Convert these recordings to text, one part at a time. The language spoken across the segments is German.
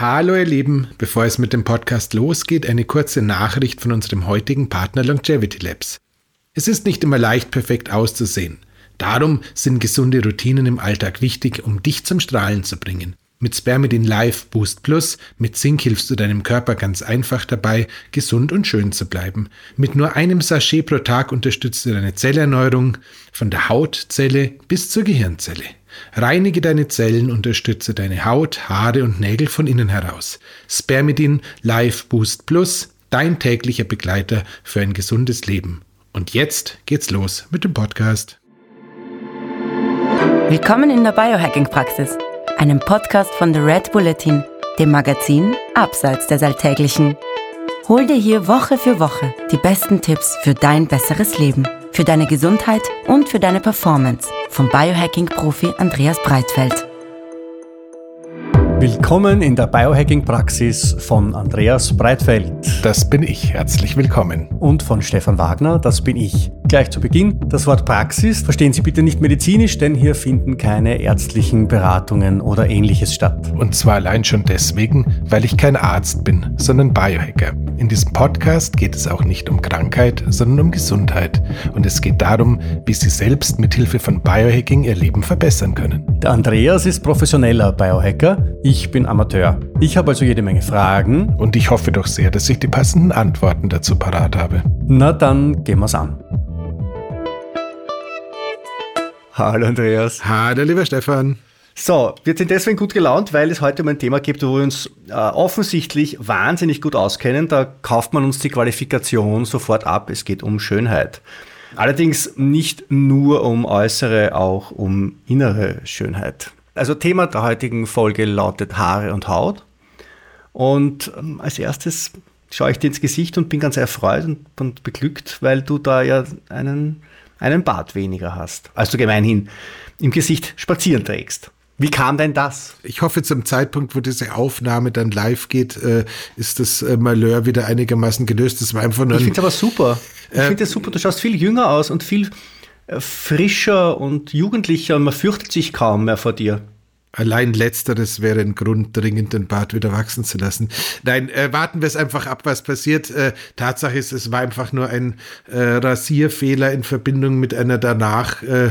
Hallo ihr Lieben, bevor es mit dem Podcast losgeht, eine kurze Nachricht von unserem heutigen Partner Longevity Labs. Es ist nicht immer leicht perfekt auszusehen. Darum sind gesunde Routinen im Alltag wichtig, um dich zum Strahlen zu bringen. Mit Spermidin Life Boost Plus mit Zink hilfst du deinem Körper ganz einfach dabei, gesund und schön zu bleiben. Mit nur einem Sachet pro Tag unterstützt du deine Zellerneuerung von der Hautzelle bis zur Gehirnzelle. Reinige deine Zellen, unterstütze deine Haut, Haare und Nägel von innen heraus. Spermidin Life Boost Plus, dein täglicher Begleiter für ein gesundes Leben. Und jetzt geht's los mit dem Podcast. Willkommen in der Biohacking-Praxis einem Podcast von The Red Bulletin, dem Magazin Abseits des Alltäglichen. Hol dir hier Woche für Woche die besten Tipps für dein besseres Leben, für deine Gesundheit und für deine Performance vom Biohacking-Profi Andreas Breitfeld. Willkommen in der Biohacking-Praxis von Andreas Breitfeld. Das bin ich. Herzlich willkommen. Und von Stefan Wagner. Das bin ich. Gleich zu Beginn, das Wort Praxis verstehen Sie bitte nicht medizinisch, denn hier finden keine ärztlichen Beratungen oder ähnliches statt. Und zwar allein schon deswegen, weil ich kein Arzt bin, sondern Biohacker. In diesem Podcast geht es auch nicht um Krankheit, sondern um Gesundheit. Und es geht darum, wie Sie selbst mit Hilfe von Biohacking Ihr Leben verbessern können. Der Andreas ist professioneller Biohacker, ich bin Amateur. Ich habe also jede Menge Fragen. Und ich hoffe doch sehr, dass ich die passenden Antworten dazu parat habe. Na dann gehen wir's an. Hallo Andreas. Hallo lieber Stefan. So, wir sind deswegen gut gelaunt, weil es heute um ein Thema gibt, wo wir uns äh, offensichtlich wahnsinnig gut auskennen. Da kauft man uns die Qualifikation sofort ab. Es geht um Schönheit. Allerdings nicht nur um äußere, auch um innere Schönheit. Also Thema der heutigen Folge lautet Haare und Haut. Und ähm, als erstes schaue ich dir ins Gesicht und bin ganz erfreut und, und beglückt, weil du da ja einen einen Bart weniger hast, als du gemeinhin im Gesicht spazieren trägst. Wie kam denn das? Ich hoffe, zum Zeitpunkt, wo diese Aufnahme dann live geht, äh, ist das äh, Malheur wieder einigermaßen gelöst. Das war einfach nur. Ich finde es aber super. Ich äh, finde es super. Du schaust viel jünger aus und viel äh, frischer und jugendlicher und man fürchtet sich kaum mehr vor dir. Allein letzteres wäre ein Grund, dringend den Bart wieder wachsen zu lassen. Nein, äh, warten wir es einfach ab, was passiert. Äh, Tatsache ist, es war einfach nur ein äh, Rasierfehler in Verbindung mit einer danach äh,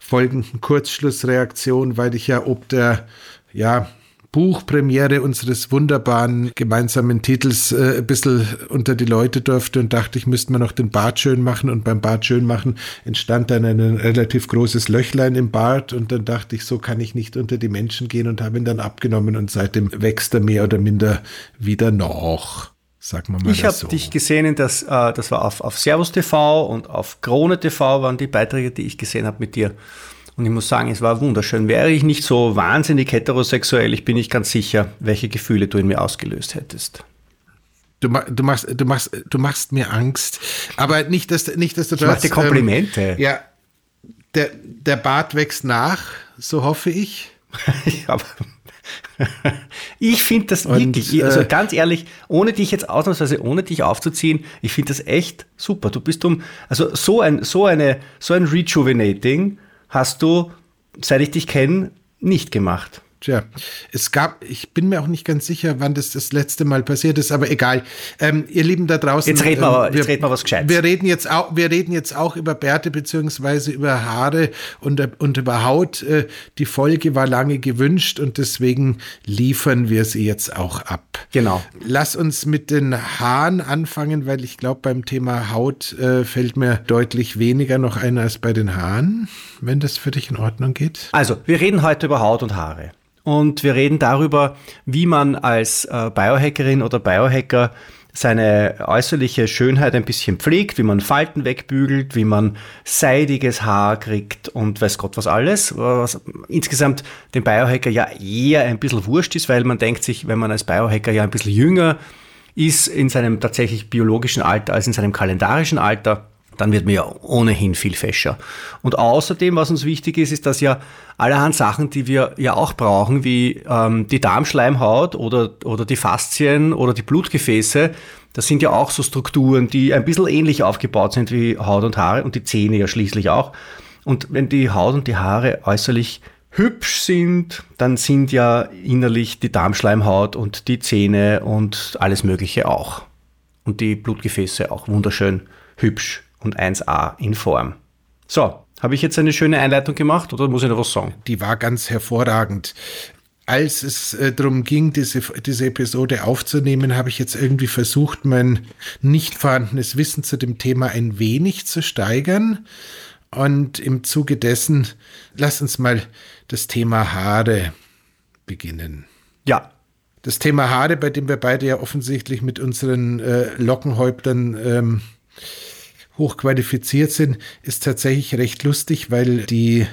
folgenden Kurzschlussreaktion, weil ich ja ob der ja Buchpremiere unseres wunderbaren gemeinsamen Titels äh, ein bisschen unter die Leute durfte und dachte, ich müsste mir noch den Bart schön machen. Und beim Bart schön machen entstand dann ein relativ großes Löchlein im Bart. Und dann dachte ich, so kann ich nicht unter die Menschen gehen und habe ihn dann abgenommen. Und seitdem wächst er mehr oder minder wieder noch. Sagen wir mal ich habe so. dich gesehen, in das, äh, das war auf, auf Servus TV und auf Krone TV waren die Beiträge, die ich gesehen habe mit dir. Und ich muss sagen, es war wunderschön. Wäre ich nicht so wahnsinnig heterosexuell, ich bin nicht ganz sicher, welche Gefühle du in mir ausgelöst hättest. Du, du, machst, du, machst, du machst mir Angst. Aber nicht, dass, nicht, dass du Ich mach dir Komplimente. Ähm, ja, der, der Bart wächst nach, so hoffe ich. ja, ich finde das und, wirklich, also äh, ganz ehrlich, ohne dich jetzt ausnahmsweise, ohne dich aufzuziehen, ich finde das echt super. Du bist um, also so ein, so eine, so ein Rejuvenating hast du, seit ich dich kenne, nicht gemacht. Tja, es gab, ich bin mir auch nicht ganz sicher, wann das das letzte Mal passiert ist, aber egal. Ähm, ihr Lieben da draußen. Jetzt reden wir, ähm, wir, jetzt reden wir was Gescheites. Wir reden jetzt auch, wir reden jetzt auch über Bärte beziehungsweise über Haare und, und über Haut. Äh, die Folge war lange gewünscht und deswegen liefern wir sie jetzt auch ab. Genau. Lass uns mit den Haaren anfangen, weil ich glaube, beim Thema Haut äh, fällt mir deutlich weniger noch ein als bei den Haaren, wenn das für dich in Ordnung geht. Also, wir reden heute über Haut und Haare und wir reden darüber, wie man als äh, Biohackerin oder Biohacker seine äußerliche Schönheit ein bisschen pflegt, wie man Falten wegbügelt, wie man seidiges Haar kriegt und weiß Gott was alles, was insgesamt dem Biohacker ja eher ein bisschen wurscht ist, weil man denkt sich, wenn man als Biohacker ja ein bisschen jünger ist in seinem tatsächlich biologischen Alter als in seinem kalendarischen Alter, dann wird man ja ohnehin viel fescher. Und außerdem, was uns wichtig ist, ist, dass ja allerhand Sachen, die wir ja auch brauchen, wie ähm, die Darmschleimhaut oder, oder die Faszien oder die Blutgefäße, das sind ja auch so Strukturen, die ein bisschen ähnlich aufgebaut sind wie Haut und Haare und die Zähne ja schließlich auch. Und wenn die Haut und die Haare äußerlich hübsch sind, dann sind ja innerlich die Darmschleimhaut und die Zähne und alles Mögliche auch. Und die Blutgefäße auch wunderschön hübsch und 1a in Form. So, habe ich jetzt eine schöne Einleitung gemacht oder muss ich noch was sagen? Die war ganz hervorragend. Als es äh, darum ging, diese, diese Episode aufzunehmen, habe ich jetzt irgendwie versucht, mein nicht vorhandenes Wissen zu dem Thema ein wenig zu steigern. Und im Zuge dessen, lass uns mal das Thema Haare beginnen. Ja. Das Thema Haare, bei dem wir beide ja offensichtlich mit unseren äh, Lockenhäuptern ähm, hochqualifiziert sind, ist tatsächlich recht lustig, weil die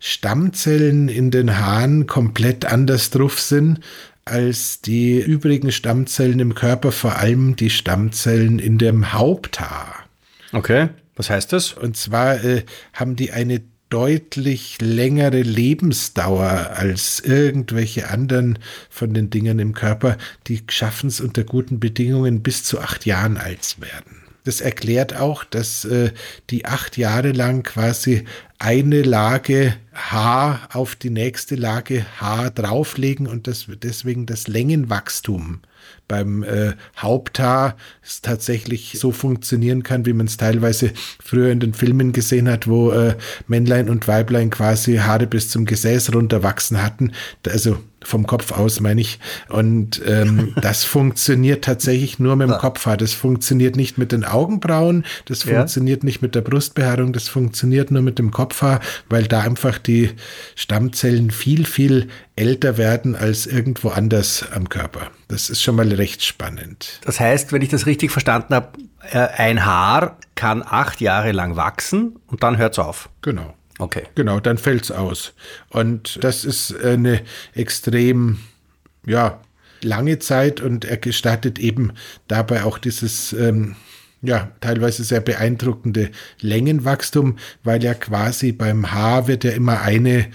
Stammzellen in den Haaren komplett anders drauf sind als die übrigen Stammzellen im Körper, vor allem die Stammzellen in dem Haupthaar. Okay, was heißt das? Und zwar äh, haben die eine deutlich längere Lebensdauer als irgendwelche anderen von den Dingern im Körper. Die schaffen es unter guten Bedingungen bis zu acht Jahren alt werden. Das erklärt auch, dass äh, die acht Jahre lang quasi eine Lage Haar auf die nächste Lage Haar drauflegen und das, deswegen das Längenwachstum beim äh, Haupthaar tatsächlich so funktionieren kann, wie man es teilweise früher in den Filmen gesehen hat, wo äh, Männlein und Weiblein quasi Haare bis zum Gesäß runterwachsen hatten. Also vom Kopf aus meine ich. Und ähm, das funktioniert tatsächlich nur mit dem Kopfhaar. Das funktioniert nicht mit den Augenbrauen, das ja. funktioniert nicht mit der Brustbehaarung, das funktioniert nur mit dem Kopfhaar, weil da einfach die Stammzellen viel, viel älter werden als irgendwo anders am Körper. Das ist schon mal recht spannend. Das heißt, wenn ich das richtig verstanden habe, äh, ein Haar kann acht Jahre lang wachsen und dann hört es auf. Genau. Okay. Genau, dann fällt es aus. Und das ist eine extrem, ja, lange Zeit und er gestattet eben dabei auch dieses, ähm, ja, teilweise sehr beeindruckende Längenwachstum, weil ja quasi beim Haar wird ja immer eine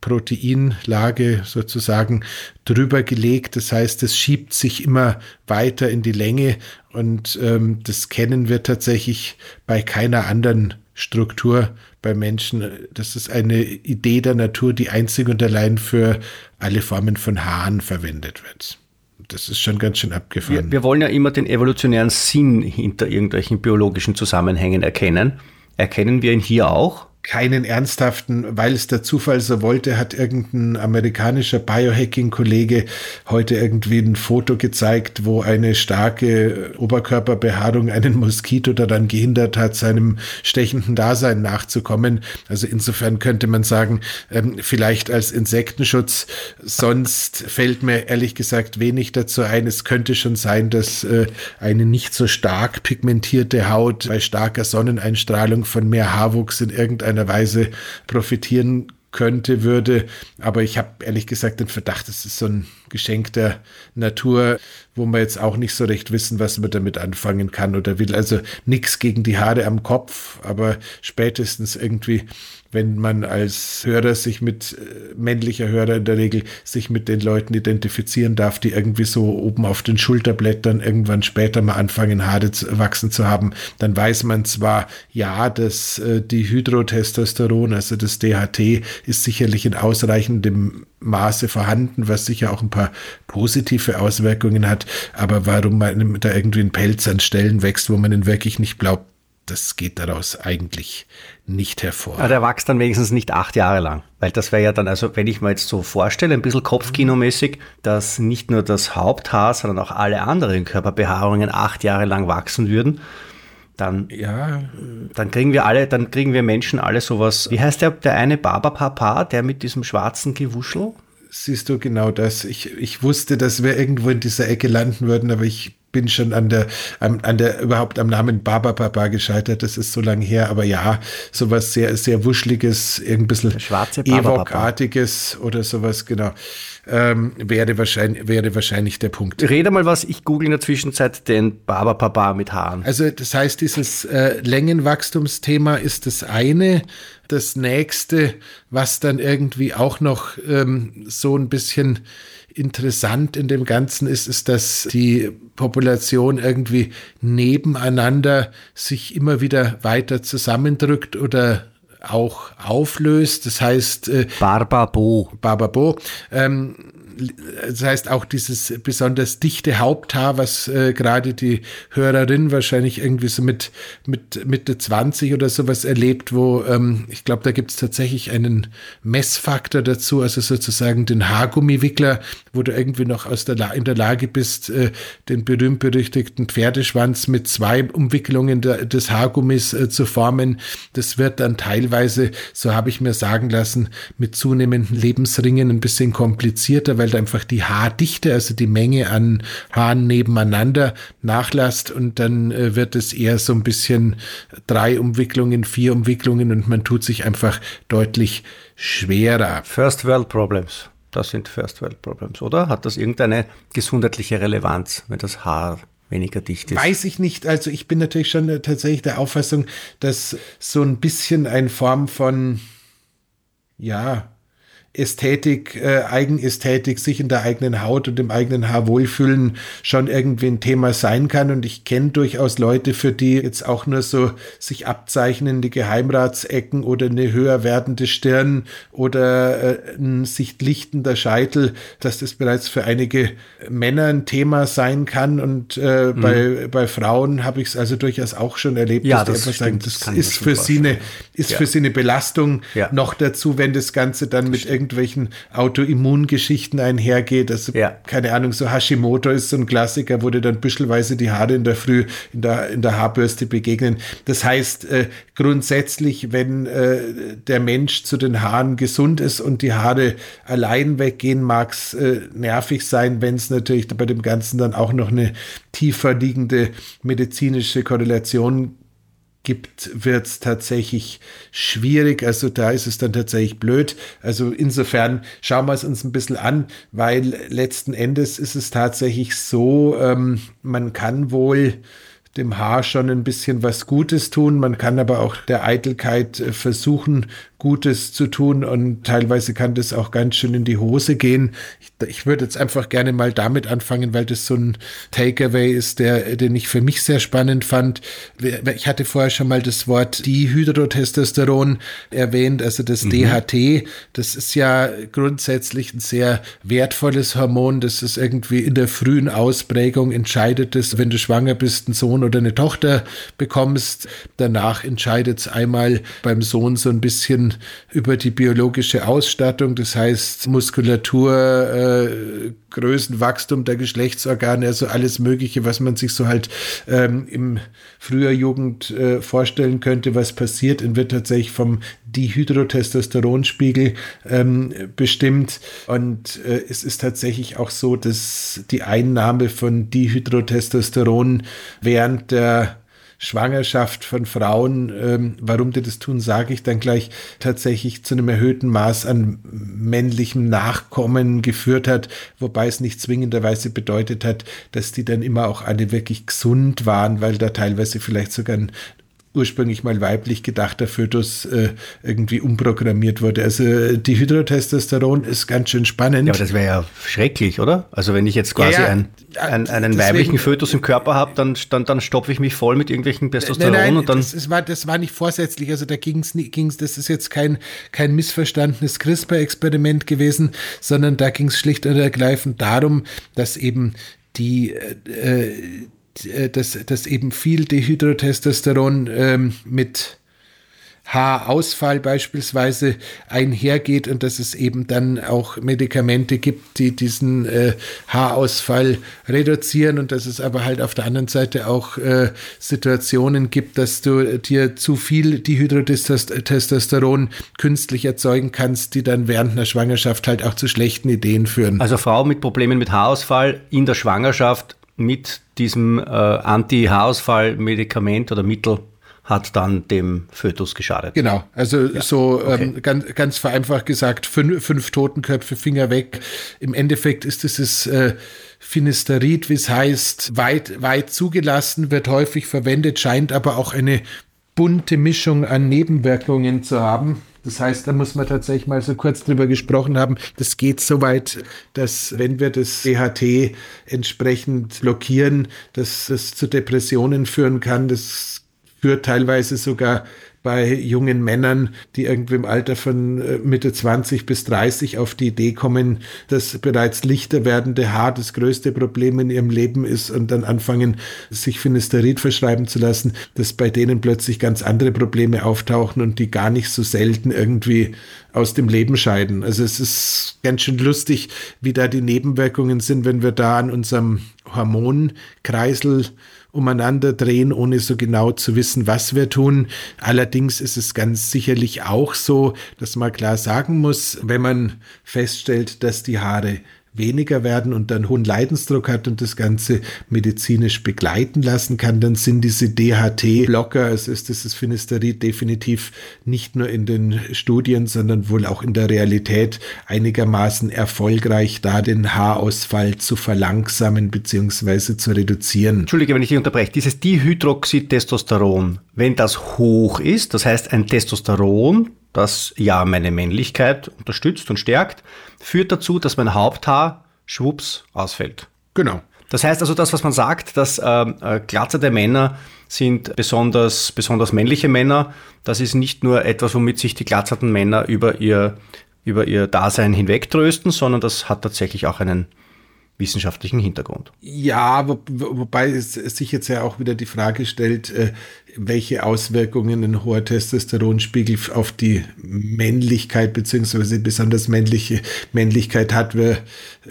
Proteinlage sozusagen drüber gelegt. Das heißt, es schiebt sich immer weiter in die Länge und ähm, das kennen wir tatsächlich bei keiner anderen Struktur bei Menschen. Das ist eine Idee der Natur, die einzig und allein für alle Formen von Haaren verwendet wird. Das ist schon ganz schön abgefahren. Wir, wir wollen ja immer den evolutionären Sinn hinter irgendwelchen biologischen Zusammenhängen erkennen. Erkennen wir ihn hier auch? Keinen ernsthaften, weil es der Zufall so wollte, hat irgendein amerikanischer Biohacking-Kollege heute irgendwie ein Foto gezeigt, wo eine starke Oberkörperbehaarung einen Moskito daran gehindert hat, seinem stechenden Dasein nachzukommen. Also insofern könnte man sagen, ähm, vielleicht als Insektenschutz. Sonst fällt mir ehrlich gesagt wenig dazu ein. Es könnte schon sein, dass äh, eine nicht so stark pigmentierte Haut bei starker Sonneneinstrahlung von mehr Haarwuchs in irgendeiner irgendeiner Weise profitieren könnte, würde. Aber ich habe ehrlich gesagt den Verdacht, es ist so ein Geschenk der Natur, wo man jetzt auch nicht so recht wissen, was man damit anfangen kann oder will. Also nichts gegen die Haare am Kopf, aber spätestens irgendwie wenn man als Hörer sich mit äh, männlicher Hörer in der Regel sich mit den Leuten identifizieren darf, die irgendwie so oben auf den Schulterblättern irgendwann später mal anfangen, Haare zu, wachsen zu haben, dann weiß man zwar, ja, dass äh, die Hydrotestosteron, also das DHT, ist sicherlich in ausreichendem Maße vorhanden, was sicher auch ein paar positive Auswirkungen hat, aber warum man da irgendwie ein Pelz an Stellen wächst, wo man ihn wirklich nicht glaubt, das geht daraus eigentlich nicht hervor. Aber der wächst dann wenigstens nicht acht Jahre lang. Weil das wäre ja dann, also wenn ich mir jetzt so vorstelle, ein bisschen Kopfkinomäßig, dass nicht nur das Haupthaar, sondern auch alle anderen Körperbehaarungen acht Jahre lang wachsen würden, dann, ja. dann kriegen wir alle, dann kriegen wir Menschen alle sowas. Wie heißt der, der eine Barberpapa, der mit diesem schwarzen Gewuschel? Siehst du genau das. Ich, ich wusste, dass wir irgendwo in dieser Ecke landen würden, aber ich bin schon an der, an, an der, überhaupt am Namen Baba Papa gescheitert. Das ist so lange her. Aber ja, sowas sehr, sehr wuschliges, ein bisschen Ewok-artiges oder sowas, genau. Ähm, wäre, wahrscheinlich, wäre wahrscheinlich der Punkt. Rede mal was, ich google in der Zwischenzeit den Baba Papa mit Haaren. Also das heißt, dieses äh, Längenwachstumsthema ist das eine. Das nächste, was dann irgendwie auch noch ähm, so ein bisschen interessant in dem Ganzen ist, ist, dass die Population irgendwie nebeneinander sich immer wieder weiter zusammendrückt oder auch auflöst. Das heißt äh, Barbabo. Barbabo. Ähm, das heißt auch dieses besonders dichte Haupthaar, was äh, gerade die Hörerin wahrscheinlich irgendwie so mit, mit Mitte 20 oder sowas erlebt, wo ähm, ich glaube, da gibt es tatsächlich einen Messfaktor dazu, also sozusagen den Haargummiwickler, wo du irgendwie noch aus der La in der Lage bist, äh, den berühmt-berüchtigten Pferdeschwanz mit zwei Umwicklungen der, des Haargummis äh, zu formen. Das wird dann teilweise, so habe ich mir sagen lassen, mit zunehmenden Lebensringen ein bisschen komplizierter, weil weil einfach die Haardichte, also die Menge an Haaren nebeneinander nachlasst und dann äh, wird es eher so ein bisschen drei Umwicklungen, vier Umwicklungen und man tut sich einfach deutlich schwerer. First World Problems. Das sind First World Problems, oder? Hat das irgendeine gesundheitliche Relevanz, wenn das Haar weniger dicht ist? Weiß ich nicht. Also ich bin natürlich schon tatsächlich der Auffassung, dass so ein bisschen eine Form von, ja, Ästhetik, äh, Eigenästhetik, sich in der eigenen Haut und im eigenen Haar wohlfühlen, schon irgendwie ein Thema sein kann. Und ich kenne durchaus Leute, für die jetzt auch nur so sich abzeichnende Geheimratsecken oder eine höher werdende Stirn oder äh, ein sich lichtender Scheitel, dass das bereits für einige Männer ein Thema sein kann. Und äh, mhm. bei, bei Frauen habe ich es also durchaus auch schon erlebt, ja, dass das sagen, das, das ist, für sie, eine, ist ja. für sie eine Belastung. Ja. Noch dazu, wenn das Ganze dann mit irgendwie irgendwelchen Autoimmungeschichten einhergeht. Also, ja. keine Ahnung, so Hashimoto ist so ein Klassiker, wo dir dann büschelweise die Haare in der Früh in der, in der Haarbürste begegnen. Das heißt, äh, grundsätzlich, wenn äh, der Mensch zu den Haaren gesund ist und die Haare allein weggehen, mag es äh, nervig sein, wenn es natürlich bei dem Ganzen dann auch noch eine tiefer liegende medizinische Korrelation gibt, wird es tatsächlich schwierig. Also da ist es dann tatsächlich blöd. Also insofern schauen wir es uns ein bisschen an, weil letzten Endes ist es tatsächlich so, ähm, man kann wohl dem Haar schon ein bisschen was Gutes tun. Man kann aber auch der Eitelkeit äh, versuchen, Gutes zu tun und teilweise kann das auch ganz schön in die Hose gehen. Ich, ich würde jetzt einfach gerne mal damit anfangen, weil das so ein Takeaway ist, der, den ich für mich sehr spannend fand. Ich hatte vorher schon mal das Wort Dihydrotestosteron erwähnt, also das mhm. DHT. Das ist ja grundsätzlich ein sehr wertvolles Hormon. Das ist irgendwie in der frühen Ausprägung entscheidet es, wenn du schwanger bist, einen Sohn oder eine Tochter bekommst. Danach entscheidet es einmal beim Sohn so ein bisschen über die biologische Ausstattung, das heißt Muskulatur, äh, Größenwachstum der Geschlechtsorgane, also alles Mögliche, was man sich so halt ähm, im früher Jugend äh, vorstellen könnte, was passiert, und wird tatsächlich vom Dihydrotestosteronspiegel ähm, bestimmt. Und äh, es ist tatsächlich auch so, dass die Einnahme von Dihydrotestosteron während der Schwangerschaft von Frauen, ähm, warum die das tun, sage ich dann gleich, tatsächlich zu einem erhöhten Maß an männlichem Nachkommen geführt hat, wobei es nicht zwingenderweise bedeutet hat, dass die dann immer auch alle wirklich gesund waren, weil da teilweise vielleicht sogar ein ursprünglich mal weiblich gedachter Fötus äh, irgendwie umprogrammiert wurde. Also die Hydrotestosteron ist ganz schön spannend. Ja, aber das wäre ja schrecklich, oder? Also wenn ich jetzt quasi ja, ein, ein, einen deswegen, weiblichen Fötus im Körper habe, dann, dann, dann stopfe ich mich voll mit irgendwelchen Testosteron nein, nein, und dann. Das, das, war, das war nicht vorsätzlich, also da ging es, ging's, das ist jetzt kein, kein missverstandenes CRISPR-Experiment gewesen, sondern da ging es schlicht und ergreifend darum, dass eben die, äh, äh, dass, dass eben viel Dehydrotestosteron ähm, mit Haarausfall beispielsweise einhergeht und dass es eben dann auch Medikamente gibt, die diesen äh, Haarausfall reduzieren und dass es aber halt auf der anderen Seite auch äh, Situationen gibt, dass du dir zu viel Dihydrotestosteron künstlich erzeugen kannst, die dann während einer Schwangerschaft halt auch zu schlechten Ideen führen. Also Frau mit Problemen mit Haarausfall in der Schwangerschaft mit diesem äh, Anti-Haarausfall-Medikament oder Mittel hat dann dem Fötus geschadet. Genau, also ja. so okay. ähm, ganz, ganz vereinfacht gesagt, fünf, fünf Totenköpfe, Finger weg. Im Endeffekt ist dieses äh, Finisterid, wie es heißt, weit, weit zugelassen, wird häufig verwendet, scheint aber auch eine bunte Mischung an Nebenwirkungen zu haben. Das heißt, da muss man tatsächlich mal so kurz drüber gesprochen haben. Das geht so weit, dass wenn wir das DHT entsprechend blockieren, dass das zu Depressionen führen kann. Das führt teilweise sogar bei jungen Männern, die irgendwie im Alter von äh, Mitte 20 bis 30 auf die Idee kommen, dass bereits lichter werdende Haar das größte Problem in ihrem Leben ist und dann anfangen, sich Finasterid verschreiben zu lassen, dass bei denen plötzlich ganz andere Probleme auftauchen und die gar nicht so selten irgendwie aus dem Leben scheiden. Also es ist ganz schön lustig, wie da die Nebenwirkungen sind, wenn wir da an unserem Hormonkreisel umeinander drehen, ohne so genau zu wissen, was wir tun. Allerdings ist es ganz sicherlich auch so, dass man klar sagen muss, wenn man feststellt, dass die Haare weniger werden und dann hohen Leidensdruck hat und das Ganze medizinisch begleiten lassen kann, dann sind diese DHT-Blocker, also ist dieses Finasterid definitiv nicht nur in den Studien, sondern wohl auch in der Realität einigermaßen erfolgreich, da den Haarausfall zu verlangsamen bzw. zu reduzieren. Entschuldige, wenn ich dich unterbreche. Dieses Dihydroxytestosteron, wenn das hoch ist, das heißt ein Testosteron, das ja meine Männlichkeit unterstützt und stärkt, führt dazu, dass mein Haupthaar schwupps ausfällt. Genau. Das heißt also, das, was man sagt, dass ähm, äh, glatzerte Männer sind besonders, besonders männliche Männer, das ist nicht nur etwas, womit sich die glatzerten Männer über ihr, über ihr Dasein hinwegtrösten, sondern das hat tatsächlich auch einen wissenschaftlichen Hintergrund. Ja, wo, wobei es, sich jetzt ja auch wieder die Frage stellt, äh, welche Auswirkungen ein hoher Testosteronspiegel auf die Männlichkeit beziehungsweise besonders männliche Männlichkeit hat. Wir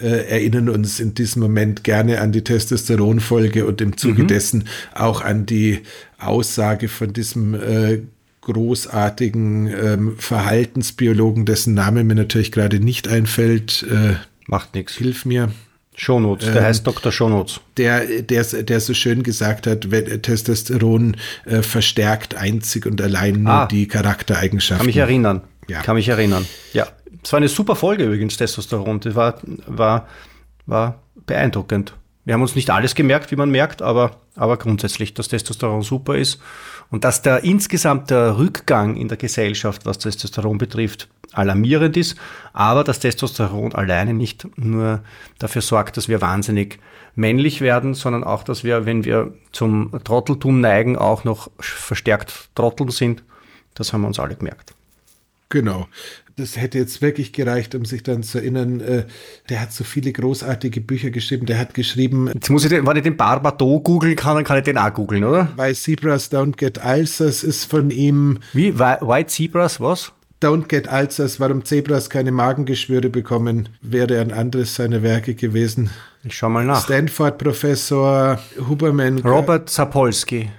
äh, erinnern uns in diesem Moment gerne an die Testosteronfolge und im Zuge mhm. dessen auch an die Aussage von diesem äh, großartigen ähm, Verhaltensbiologen, dessen Name mir natürlich gerade nicht einfällt. Äh, Macht nichts. Hilf mir. Shownotes, der ähm, heißt Dr. Shownotes. Der, der, der so schön gesagt hat, Testosteron äh, verstärkt einzig und allein nur ah, die Charaktereigenschaften. Kann mich erinnern. Ja. Kann mich erinnern. Ja. Es war eine super Folge übrigens, Testosteron. Das war, war, war beeindruckend. Wir haben uns nicht alles gemerkt, wie man merkt, aber, aber grundsätzlich, dass Testosteron super ist und dass der insgesamt der Rückgang in der Gesellschaft, was Testosteron betrifft, alarmierend ist, aber dass Testosteron alleine nicht nur dafür sorgt, dass wir wahnsinnig männlich werden, sondern auch, dass wir, wenn wir zum Trotteltum neigen, auch noch verstärkt Trotteln sind. Das haben wir uns alle gemerkt. Genau. Das hätte jetzt wirklich gereicht, um sich dann zu erinnern. Äh, der hat so viele großartige Bücher geschrieben. Der hat geschrieben. Jetzt muss ich den, wenn ich den Barbados googeln kann, dann kann ich den auch googeln, oder? Why Zebras Don't Get Ulcers ist von ihm. Wie? White Zebras, was? Don't Get Ulcers, warum Zebras keine Magengeschwüre bekommen, wäre ein anderes seiner Werke gewesen. Ich schau mal nach. Stanford-Professor Huberman. Robert Sapolsky.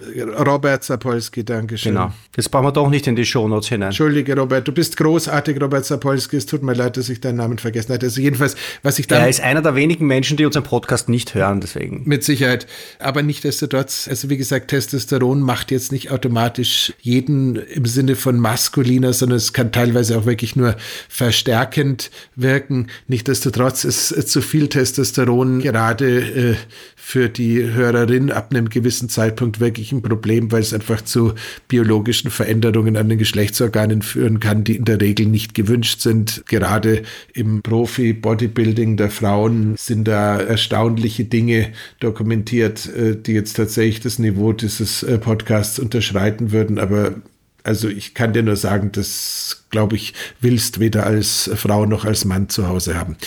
Robert Sapolsky, danke schön. Genau. Jetzt brauchen wir doch nicht in die Shownotes hinein. Entschuldige, Robert, du bist großartig, Robert Sapolsky. Es tut mir leid, dass ich deinen Namen vergessen hatte. Also jedenfalls, was ich dann... Er ist einer der wenigen Menschen, die unseren Podcast nicht hören, deswegen. Mit Sicherheit. Aber nichtdestotrotz, also wie gesagt, Testosteron macht jetzt nicht automatisch jeden im Sinne von maskuliner, sondern es kann teilweise auch wirklich nur verstärkend wirken. Nichtdestotrotz ist zu viel Testosteron gerade äh, für die Hörerin ab einem gewissen Zeitpunkt wirklich ein Problem, weil es einfach zu biologischen Veränderungen an den Geschlechtsorganen führen kann, die in der Regel nicht gewünscht sind. Gerade im Profi-Bodybuilding der Frauen sind da erstaunliche Dinge dokumentiert, äh, die jetzt tatsächlich das Niveau dieses äh, Podcasts unterschreiten würden. Aber also ich kann dir nur sagen, das glaube ich, willst weder als Frau noch als Mann zu Hause haben.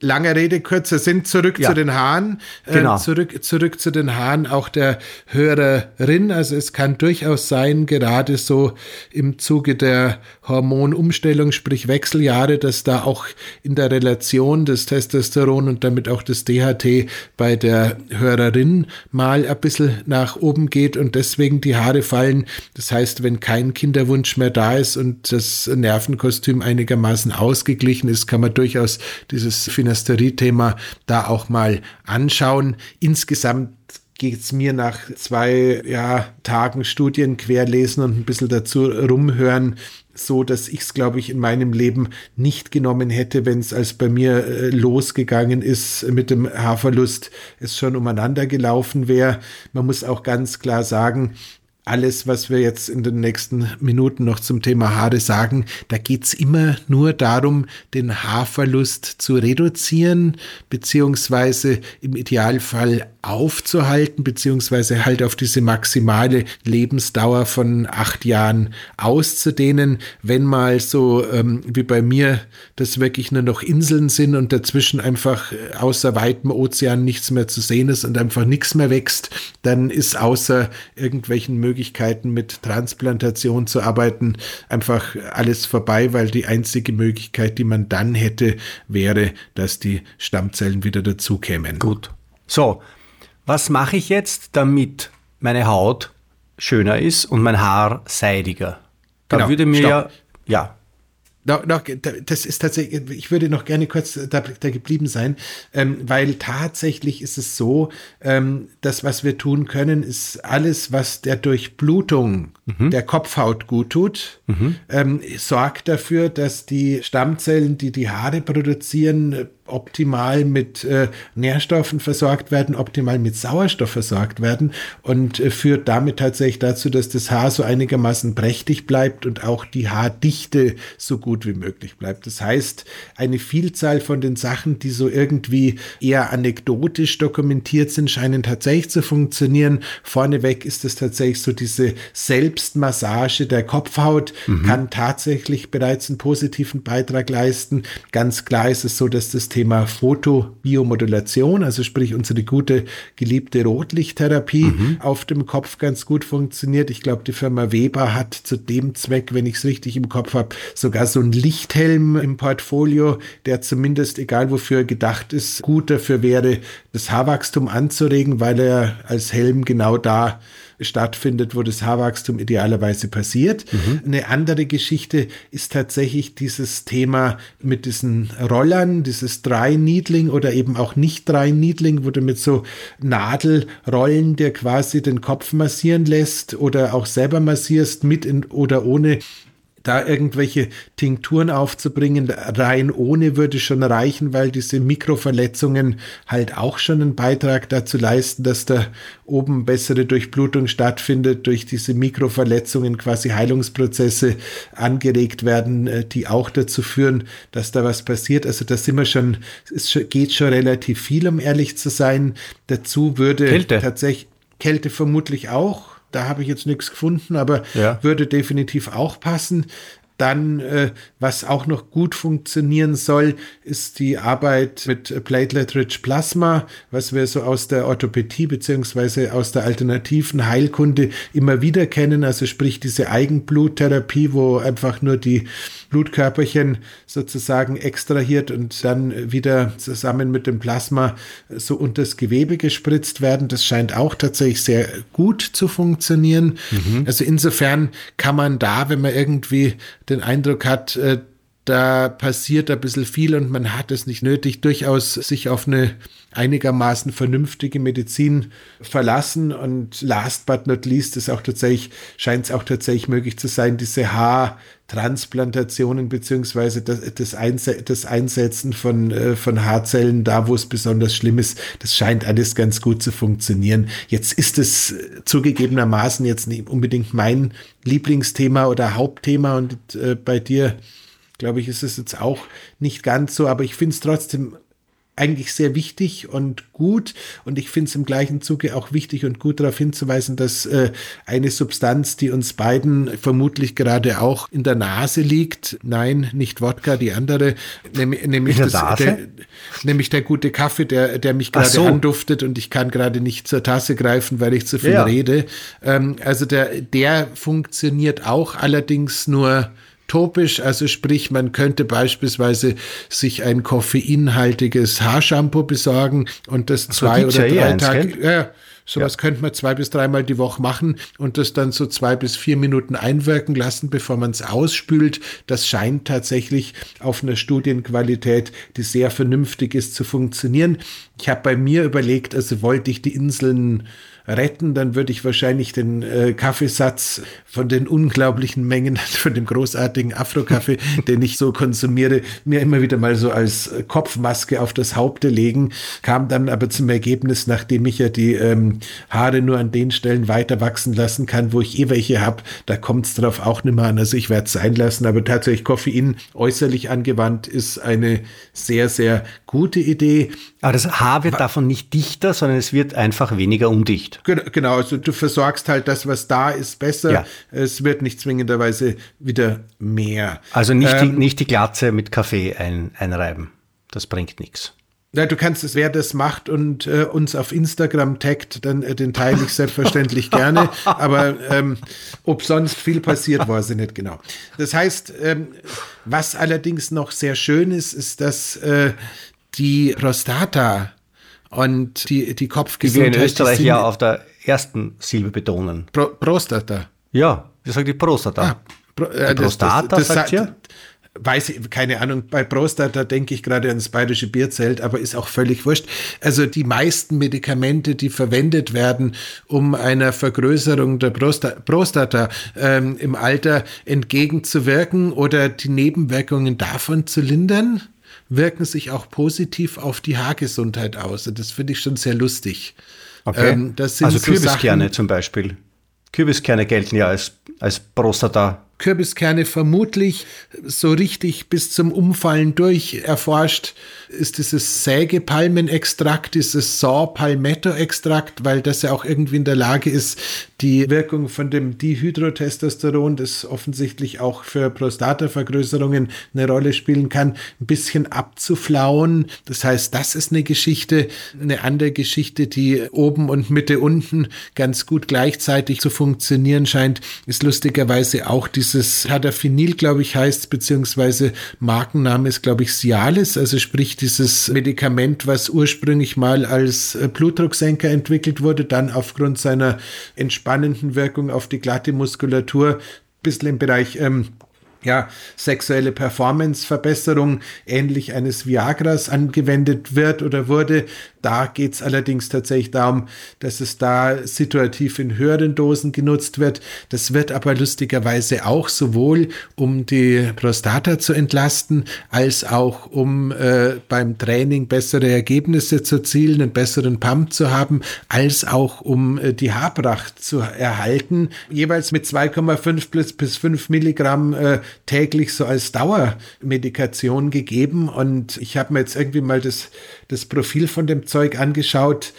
Lange Rede, kurzer Sinn, zurück ja. zu den Haaren. Ähm, genau. Äh, zurück, zurück zu den Haaren auch der Hörerin. Also es kann durchaus sein, gerade so im Zuge der Hormonumstellung, sprich Wechseljahre, dass da auch in der Relation des Testosteron und damit auch des DHT bei der Hörerin mal ein bisschen nach oben geht und deswegen die Haare fallen. Das heißt, wenn kein Kinderwunsch mehr da ist und das Nervenkostüm einigermaßen ausgeglichen ist, kann man durchaus dieses Finasterie-Thema da auch mal anschauen. Insgesamt geht es mir nach zwei ja, Tagen Studien querlesen und ein bisschen dazu rumhören, so dass ich es, glaube ich, in meinem Leben nicht genommen hätte, wenn es als bei mir äh, losgegangen ist mit dem Haarverlust, es schon umeinander gelaufen wäre. Man muss auch ganz klar sagen, alles, was wir jetzt in den nächsten Minuten noch zum Thema Haare sagen, da geht's immer nur darum, den Haarverlust zu reduzieren, beziehungsweise im Idealfall aufzuhalten, beziehungsweise halt auf diese maximale Lebensdauer von acht Jahren auszudehnen. Wenn mal so ähm, wie bei mir das wirklich nur noch Inseln sind und dazwischen einfach äh, außer weitem Ozean nichts mehr zu sehen ist und einfach nichts mehr wächst, dann ist außer irgendwelchen Möglichkeiten mit Transplantation zu arbeiten einfach alles vorbei, weil die einzige Möglichkeit, die man dann hätte, wäre, dass die Stammzellen wieder dazukämen. Gut. So, was mache ich jetzt, damit meine Haut schöner ist und mein Haar seidiger? Da genau, würde mir stopp. ja, ja, noch, noch, das ist tatsächlich, ich würde noch gerne kurz da, da geblieben sein, ähm, weil tatsächlich ist es so, ähm, das, was wir tun können, ist alles, was der Durchblutung mhm. der Kopfhaut gut tut, mhm. ähm, sorgt dafür, dass die Stammzellen, die die Haare produzieren, optimal mit äh, Nährstoffen versorgt werden, optimal mit Sauerstoff versorgt werden und äh, führt damit tatsächlich dazu, dass das Haar so einigermaßen prächtig bleibt und auch die Haardichte so gut wie möglich bleibt. Das heißt, eine Vielzahl von den Sachen, die so irgendwie eher anekdotisch dokumentiert sind, scheinen tatsächlich zu funktionieren. Vorneweg ist es tatsächlich so diese Selbstmassage der Kopfhaut mhm. kann tatsächlich bereits einen positiven Beitrag leisten. Ganz klar ist es so, dass das Thema Thema Fotobiomodulation, also sprich unsere gute geliebte Rotlichttherapie mhm. auf dem Kopf ganz gut funktioniert. Ich glaube, die Firma Weber hat zu dem Zweck, wenn ich es richtig im Kopf habe, sogar so einen Lichthelm im Portfolio, der zumindest, egal wofür er gedacht ist, gut dafür wäre, das Haarwachstum anzuregen, weil er als Helm genau da stattfindet, wo das Haarwachstum idealerweise passiert. Mhm. Eine andere Geschichte ist tatsächlich dieses Thema mit diesen Rollern, dieses Dry Needling oder eben auch nicht Dry Needling, wo du mit so Nadelrollen dir quasi den Kopf massieren lässt oder auch selber massierst mit in, oder ohne da irgendwelche Tinkturen aufzubringen, rein ohne würde schon reichen, weil diese Mikroverletzungen halt auch schon einen Beitrag dazu leisten, dass da oben bessere Durchblutung stattfindet, durch diese Mikroverletzungen quasi Heilungsprozesse angeregt werden, äh, die auch dazu führen, dass da was passiert. Also da sind wir schon, es geht schon relativ viel, um ehrlich zu sein. Dazu würde Kälte. tatsächlich Kälte vermutlich auch da habe ich jetzt nichts gefunden, aber ja. würde definitiv auch passen. Dann, äh, was auch noch gut funktionieren soll, ist die Arbeit mit Platelet-Rich Plasma, was wir so aus der Orthopädie beziehungsweise aus der alternativen Heilkunde immer wieder kennen. Also sprich diese Eigenbluttherapie, wo einfach nur die Blutkörperchen sozusagen extrahiert und dann wieder zusammen mit dem Plasma so unter das Gewebe gespritzt werden. Das scheint auch tatsächlich sehr gut zu funktionieren. Mhm. Also insofern kann man da, wenn man irgendwie den Eindruck hat, äh, da passiert ein bisschen viel und man hat es nicht nötig, durchaus sich auf eine einigermaßen vernünftige Medizin verlassen. Und last but not least ist auch tatsächlich, scheint es auch tatsächlich möglich zu sein, diese Haartransplantationen beziehungsweise das, das, Einse das Einsetzen von, äh, von Haarzellen da, wo es besonders schlimm ist, das scheint alles ganz gut zu funktionieren. Jetzt ist es zugegebenermaßen jetzt nicht unbedingt mein Lieblingsthema oder Hauptthema und äh, bei dir glaube ich, ist es jetzt auch nicht ganz so, aber ich finde es trotzdem eigentlich sehr wichtig und gut. Und ich finde es im gleichen Zuge auch wichtig und gut darauf hinzuweisen, dass äh, eine Substanz, die uns beiden vermutlich gerade auch in der Nase liegt, nein, nicht Wodka, die andere, nämlich, nämlich, das, der, nämlich der gute Kaffee, der, der mich gerade so. anduftet und ich kann gerade nicht zur Tasse greifen, weil ich zu viel ja. rede. Ähm, also der, der funktioniert auch allerdings nur topisch, also sprich, man könnte beispielsweise sich ein koffeinhaltiges Haarshampoo besorgen und das Ach, zwei oder drei Tage, ja, sowas ja. könnte man zwei bis dreimal die Woche machen und das dann so zwei bis vier Minuten einwirken lassen, bevor man es ausspült. Das scheint tatsächlich auf einer Studienqualität, die sehr vernünftig ist, zu funktionieren. Ich habe bei mir überlegt, also wollte ich die Inseln retten, dann würde ich wahrscheinlich den äh, Kaffeesatz von den unglaublichen Mengen, von dem großartigen Afro-Kaffee, den ich so konsumiere, mir immer wieder mal so als Kopfmaske auf das Haupte legen, kam dann aber zum Ergebnis, nachdem ich ja die ähm, Haare nur an den Stellen weiter wachsen lassen kann, wo ich eh welche habe. Da kommt es darauf auch nicht mehr an. Also ich werde es sein lassen. Aber tatsächlich Koffein äußerlich angewandt ist eine sehr, sehr gute Idee. Aber das Haar wird davon nicht dichter, sondern es wird einfach weniger undicht. Genau, also du versorgst halt das, was da ist, besser. Ja. Es wird nicht zwingenderweise wieder mehr. Also nicht, ähm, die, nicht die Glatze mit Kaffee ein, einreiben. Das bringt nichts. Ja, du kannst es, wer das macht und äh, uns auf Instagram taggt, dann äh, den teile ich selbstverständlich gerne. Aber ähm, ob sonst viel passiert, weiß ich nicht genau. Das heißt, ähm, was allerdings noch sehr schön ist, ist, dass äh, die Prostata und die, die Kopfgesundheit. Die wir in Österreich ja auf der ersten Silbe betonen. Pro, Prostata. Ja, wir sagen die Prostata. Ah, Pro, äh, Prostata, das, das, das, sagt ihr? weiß ich, keine Ahnung, bei Prostata denke ich gerade ans bayerische Bierzelt, aber ist auch völlig wurscht. Also die meisten Medikamente, die verwendet werden, um einer Vergrößerung der Prostata, Prostata ähm, im Alter entgegenzuwirken oder die Nebenwirkungen davon zu lindern, wirken sich auch positiv auf die Haargesundheit aus. Und das finde ich schon sehr lustig. Okay. Ähm, also so Kürbiskerne Sachen, zum Beispiel. Kürbiskerne gelten ja als, als Prostata Kürbiskerne vermutlich so richtig bis zum Umfallen durch erforscht ist dieses Sägepalmenextrakt, dieses Saw-Palmetto-Extrakt, weil das ja auch irgendwie in der Lage ist, die Wirkung von dem Dihydrotestosteron, das offensichtlich auch für Prostatavergrößerungen eine Rolle spielen kann, ein bisschen abzuflauen. Das heißt, das ist eine Geschichte. Eine andere Geschichte, die oben und Mitte unten ganz gut gleichzeitig zu funktionieren scheint, ist lustigerweise auch dieses Tadaphenil, glaube ich, heißt, beziehungsweise Markenname ist, glaube ich, Cialis, also sprich dieses Medikament, was ursprünglich mal als äh, Blutdrucksenker entwickelt wurde, dann aufgrund seiner entspannenden Wirkung auf die glatte Muskulatur ein bisschen im Bereich ähm, ja, sexuelle Performance-Verbesserung ähnlich eines Viagras angewendet wird oder wurde. Da geht es allerdings tatsächlich darum, dass es da situativ in höheren Dosen genutzt wird. Das wird aber lustigerweise auch sowohl um die Prostata zu entlasten, als auch um äh, beim Training bessere Ergebnisse zu erzielen, einen besseren Pump zu haben, als auch um äh, die Haarpracht zu erhalten. Jeweils mit 2,5 bis 5 Milligramm äh, täglich so als Dauermedikation gegeben. Und ich habe mir jetzt irgendwie mal das, das Profil von dem Zeug angeschaut.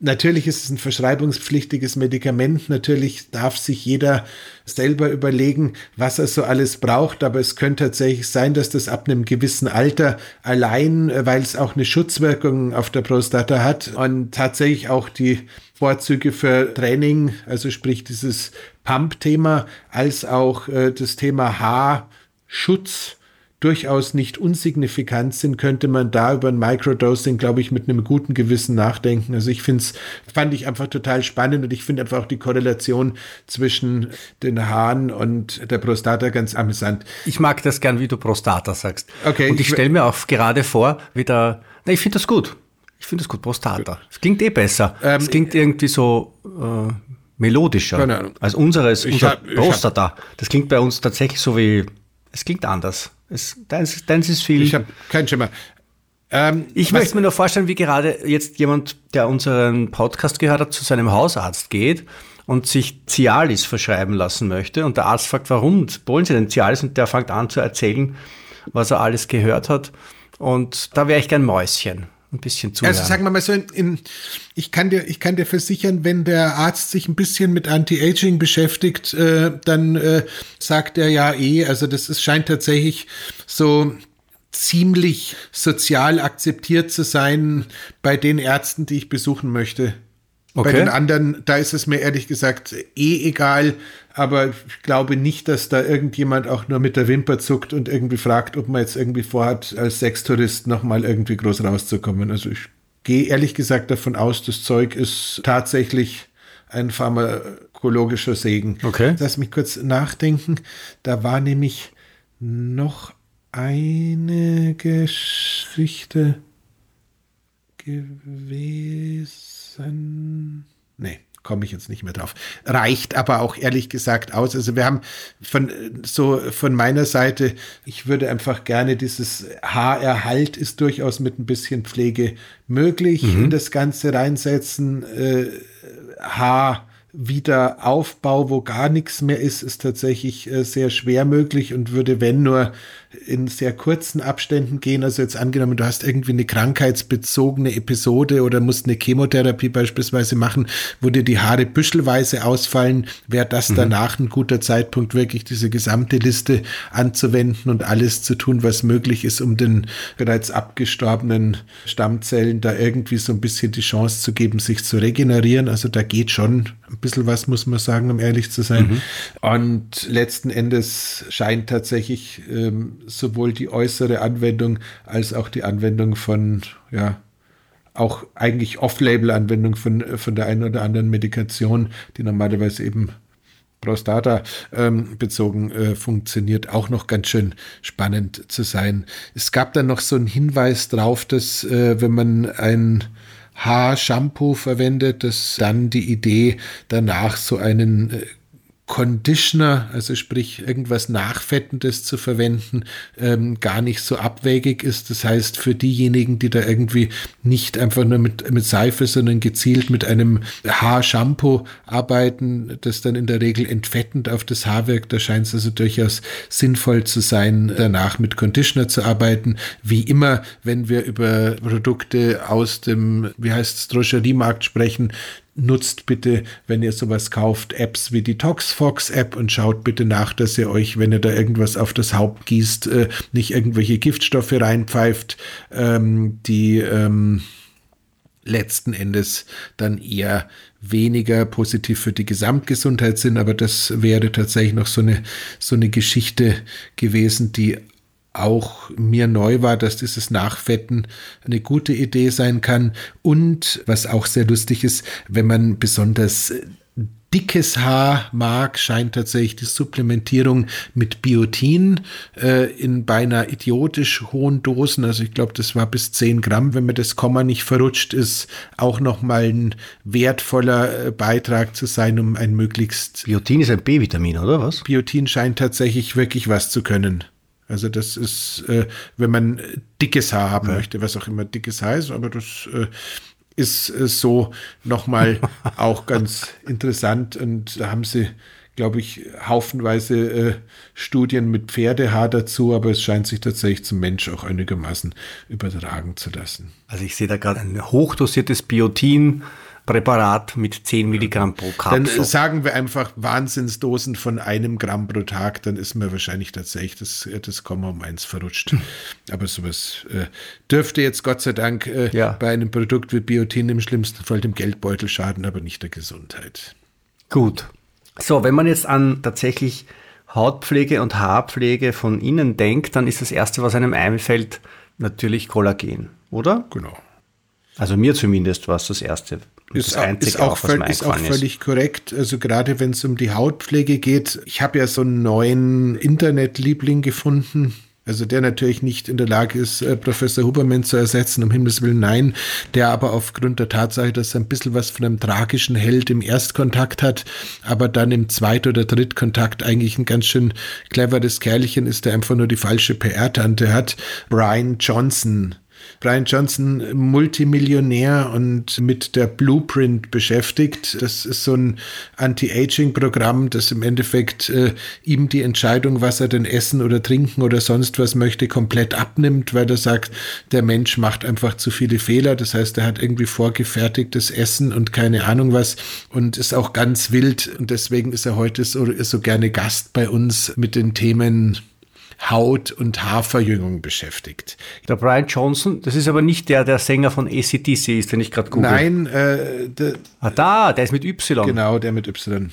Natürlich ist es ein verschreibungspflichtiges Medikament. Natürlich darf sich jeder selber überlegen, was er so alles braucht. Aber es könnte tatsächlich sein, dass das ab einem gewissen Alter allein, weil es auch eine Schutzwirkung auf der Prostata hat und tatsächlich auch die Vorzüge für Training, also sprich dieses Pump-Thema, als auch äh, das Thema Haarschutz durchaus nicht unsignifikant sind, könnte man da über ein Microdosing, glaube ich, mit einem guten Gewissen nachdenken. Also ich finde es, fand ich einfach total spannend und ich finde einfach auch die Korrelation zwischen den Haaren und der Prostata ganz amüsant. Ich mag das gern, wie du Prostata sagst. Okay. Und ich, ich stelle mir auch gerade vor, wie da, na, ich finde das gut. Ich finde das gut, Prostata. Es klingt eh besser. Ähm, es klingt irgendwie so äh, melodischer als unseres, unser hab, Prostata. Hab, das klingt bei uns tatsächlich so wie, es klingt anders. Es, deins, deins ist viel. Ich habe kein Schimmer. Ähm, ich möchte mir nur vorstellen, wie gerade jetzt jemand, der unseren Podcast gehört hat, zu seinem Hausarzt geht und sich Cialis verschreiben lassen möchte. Und der Arzt fragt, warum wollen Sie denn Cialis? Und der fängt an zu erzählen, was er alles gehört hat. Und da wäre ich gern Mäuschen ein bisschen zuhören. Also sagen wir mal so, in, in, ich, kann dir, ich kann dir versichern, wenn der Arzt sich ein bisschen mit Anti-Aging beschäftigt, äh, dann äh, sagt er ja eh, also das ist, scheint tatsächlich so ziemlich sozial akzeptiert zu sein bei den Ärzten, die ich besuchen möchte. Okay. Bei den anderen, da ist es mir ehrlich gesagt eh egal, aber ich glaube nicht, dass da irgendjemand auch nur mit der Wimper zuckt und irgendwie fragt, ob man jetzt irgendwie vorhat, als Sextourist nochmal irgendwie groß rauszukommen. Also ich gehe ehrlich gesagt davon aus, das Zeug ist tatsächlich ein pharmakologischer Segen. Okay. Lass mich kurz nachdenken. Da war nämlich noch eine Geschichte gewesen. Nee, komme ich jetzt nicht mehr drauf. Reicht aber auch ehrlich gesagt aus. Also wir haben von so von meiner Seite, ich würde einfach gerne dieses Haarerhalt ist durchaus mit ein bisschen Pflege möglich mhm. in das Ganze reinsetzen. Äh, Haar Wiederaufbau, wo gar nichts mehr ist, ist tatsächlich äh, sehr schwer möglich und würde, wenn nur in sehr kurzen Abständen gehen. Also jetzt angenommen, du hast irgendwie eine krankheitsbezogene Episode oder musst eine Chemotherapie beispielsweise machen, wo dir die Haare büschelweise ausfallen, wäre das mhm. danach ein guter Zeitpunkt, wirklich diese gesamte Liste anzuwenden und alles zu tun, was möglich ist, um den bereits abgestorbenen Stammzellen da irgendwie so ein bisschen die Chance zu geben, sich zu regenerieren. Also da geht schon ein bisschen was, muss man sagen, um ehrlich zu sein. Mhm. Und letzten Endes scheint tatsächlich ähm, sowohl die äußere Anwendung als auch die Anwendung von, ja, auch eigentlich Off-Label-Anwendung von, von der einen oder anderen Medikation, die normalerweise eben Prostata ähm, bezogen äh, funktioniert, auch noch ganz schön spannend zu sein. Es gab dann noch so einen Hinweis drauf, dass äh, wenn man ein Haarshampoo verwendet, dass dann die Idee danach so einen äh, Conditioner, also sprich irgendwas Nachfettendes zu verwenden, ähm, gar nicht so abwegig ist. Das heißt, für diejenigen, die da irgendwie nicht einfach nur mit, mit Seife, sondern gezielt mit einem Haarshampoo arbeiten, das dann in der Regel entfettend auf das Haar wirkt, da scheint es also durchaus sinnvoll zu sein, danach mit Conditioner zu arbeiten. Wie immer, wenn wir über Produkte aus dem, wie heißt es, Drogeriemarkt sprechen, nutzt bitte, wenn ihr sowas kauft, Apps wie die ToxFox App und schaut bitte nach, dass ihr euch, wenn ihr da irgendwas auf das Haupt gießt, äh, nicht irgendwelche Giftstoffe reinpfeift, ähm, die ähm, letzten Endes dann eher weniger positiv für die Gesamtgesundheit sind, aber das wäre tatsächlich noch so eine, so eine Geschichte gewesen, die auch mir neu war, dass dieses Nachfetten eine gute Idee sein kann. Und was auch sehr lustig ist, wenn man besonders dickes Haar mag, scheint tatsächlich die Supplementierung mit Biotin äh, in beinahe idiotisch hohen Dosen, also ich glaube, das war bis 10 Gramm, wenn mir das Komma nicht verrutscht ist, auch nochmal ein wertvoller äh, Beitrag zu sein, um ein möglichst... Biotin ist ein B-Vitamin, oder was? Biotin scheint tatsächlich wirklich was zu können. Also das ist, äh, wenn man dickes Haar haben ja. möchte, was auch immer dickes heißt, aber das äh, ist äh, so nochmal auch ganz interessant und da haben sie, glaube ich, haufenweise äh, Studien mit Pferdehaar dazu, aber es scheint sich tatsächlich zum Mensch auch einigermaßen übertragen zu lassen. Also ich sehe da gerade ein hochdosiertes Biotin Präparat mit 10 Milligramm pro Kapsel. Dann sagen wir einfach Wahnsinnsdosen von einem Gramm pro Tag, dann ist mir wahrscheinlich tatsächlich das, das Komma um eins verrutscht. Aber sowas äh, dürfte jetzt Gott sei Dank äh, ja. bei einem Produkt wie Biotin im schlimmsten Fall dem Geldbeutel schaden, aber nicht der Gesundheit. Gut. So, wenn man jetzt an tatsächlich Hautpflege und Haarpflege von innen denkt, dann ist das Erste, was einem einfällt, natürlich Kollagen, oder? Genau. Also mir zumindest war es das Erste, ist, ist, auch, völ ist auch völlig korrekt. Also gerade wenn es um die Hautpflege geht. Ich habe ja so einen neuen Internetliebling gefunden. Also der natürlich nicht in der Lage ist, äh, Professor Huberman zu ersetzen, um Himmels Willen nein, der aber aufgrund der Tatsache, dass er ein bisschen was von einem tragischen Held im Erstkontakt hat, aber dann im Zweit- oder Drittkontakt eigentlich ein ganz schön cleveres Kerlchen ist, der einfach nur die falsche PR-Tante hat. Brian Johnson Brian Johnson Multimillionär und mit der Blueprint beschäftigt. Das ist so ein Anti-Aging-Programm, das im Endeffekt äh, ihm die Entscheidung, was er denn essen oder trinken oder sonst was möchte, komplett abnimmt, weil er sagt, der Mensch macht einfach zu viele Fehler. Das heißt, er hat irgendwie vorgefertigtes Essen und keine Ahnung was und ist auch ganz wild und deswegen ist er heute so, so gerne Gast bei uns mit den Themen Haut- und Haarverjüngung beschäftigt. Der Brian Johnson, das ist aber nicht der, der Sänger von ACDC ist, den ich gerade google. Nein, äh, der, ah, da, der ist mit Y. Genau, der mit Y.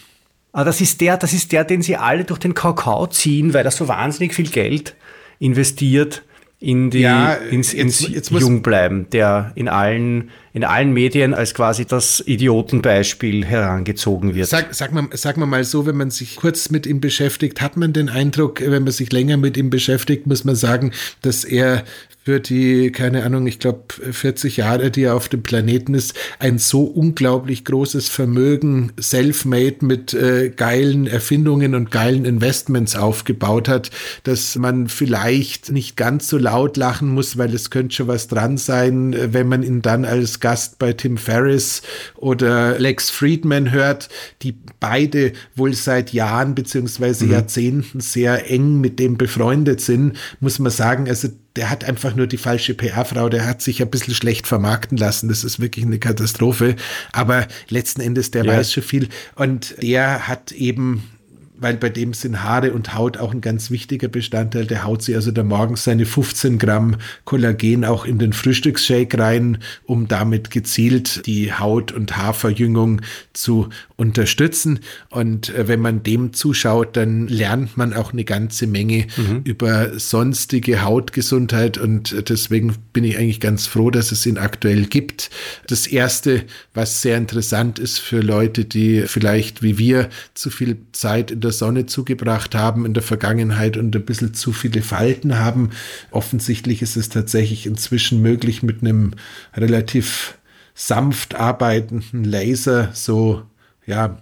Ah, das ist der, das ist der, den sie alle durch den Kakao ziehen, weil er so wahnsinnig viel Geld investiert in die, ja, ins, ins jetzt, jetzt Jungbleiben, der in allen, in allen Medien als quasi das Idiotenbeispiel herangezogen wird. Sag, sag, mal, sag mal mal so, wenn man sich kurz mit ihm beschäftigt, hat man den Eindruck, wenn man sich länger mit ihm beschäftigt, muss man sagen, dass er für die, keine Ahnung, ich glaube 40 Jahre, die er auf dem Planeten ist, ein so unglaublich großes Vermögen, self-made mit äh, geilen Erfindungen und geilen Investments aufgebaut hat, dass man vielleicht nicht ganz so laut lachen muss, weil es könnte schon was dran sein, wenn man ihn dann als Gast bei Tim Ferriss oder Lex Friedman hört, die beide wohl seit Jahren beziehungsweise mhm. Jahrzehnten sehr eng mit dem befreundet sind, muss man sagen, also der hat einfach nur die falsche PR-Frau, der hat sich ein bisschen schlecht vermarkten lassen. Das ist wirklich eine Katastrophe. Aber letzten Endes, der ja. weiß schon viel. Und der hat eben weil bei dem sind Haare und Haut auch ein ganz wichtiger Bestandteil. Der haut sich also da morgens seine 15 Gramm Kollagen auch in den Frühstücksshake rein, um damit gezielt die Haut- und Haarverjüngung zu unterstützen. Und äh, wenn man dem zuschaut, dann lernt man auch eine ganze Menge mhm. über sonstige Hautgesundheit. Und deswegen bin ich eigentlich ganz froh, dass es ihn aktuell gibt. Das erste, was sehr interessant ist für Leute, die vielleicht wie wir zu viel Zeit in der Sonne zugebracht haben in der Vergangenheit und ein bisschen zu viele Falten haben. Offensichtlich ist es tatsächlich inzwischen möglich, mit einem relativ sanft arbeitenden Laser so ja,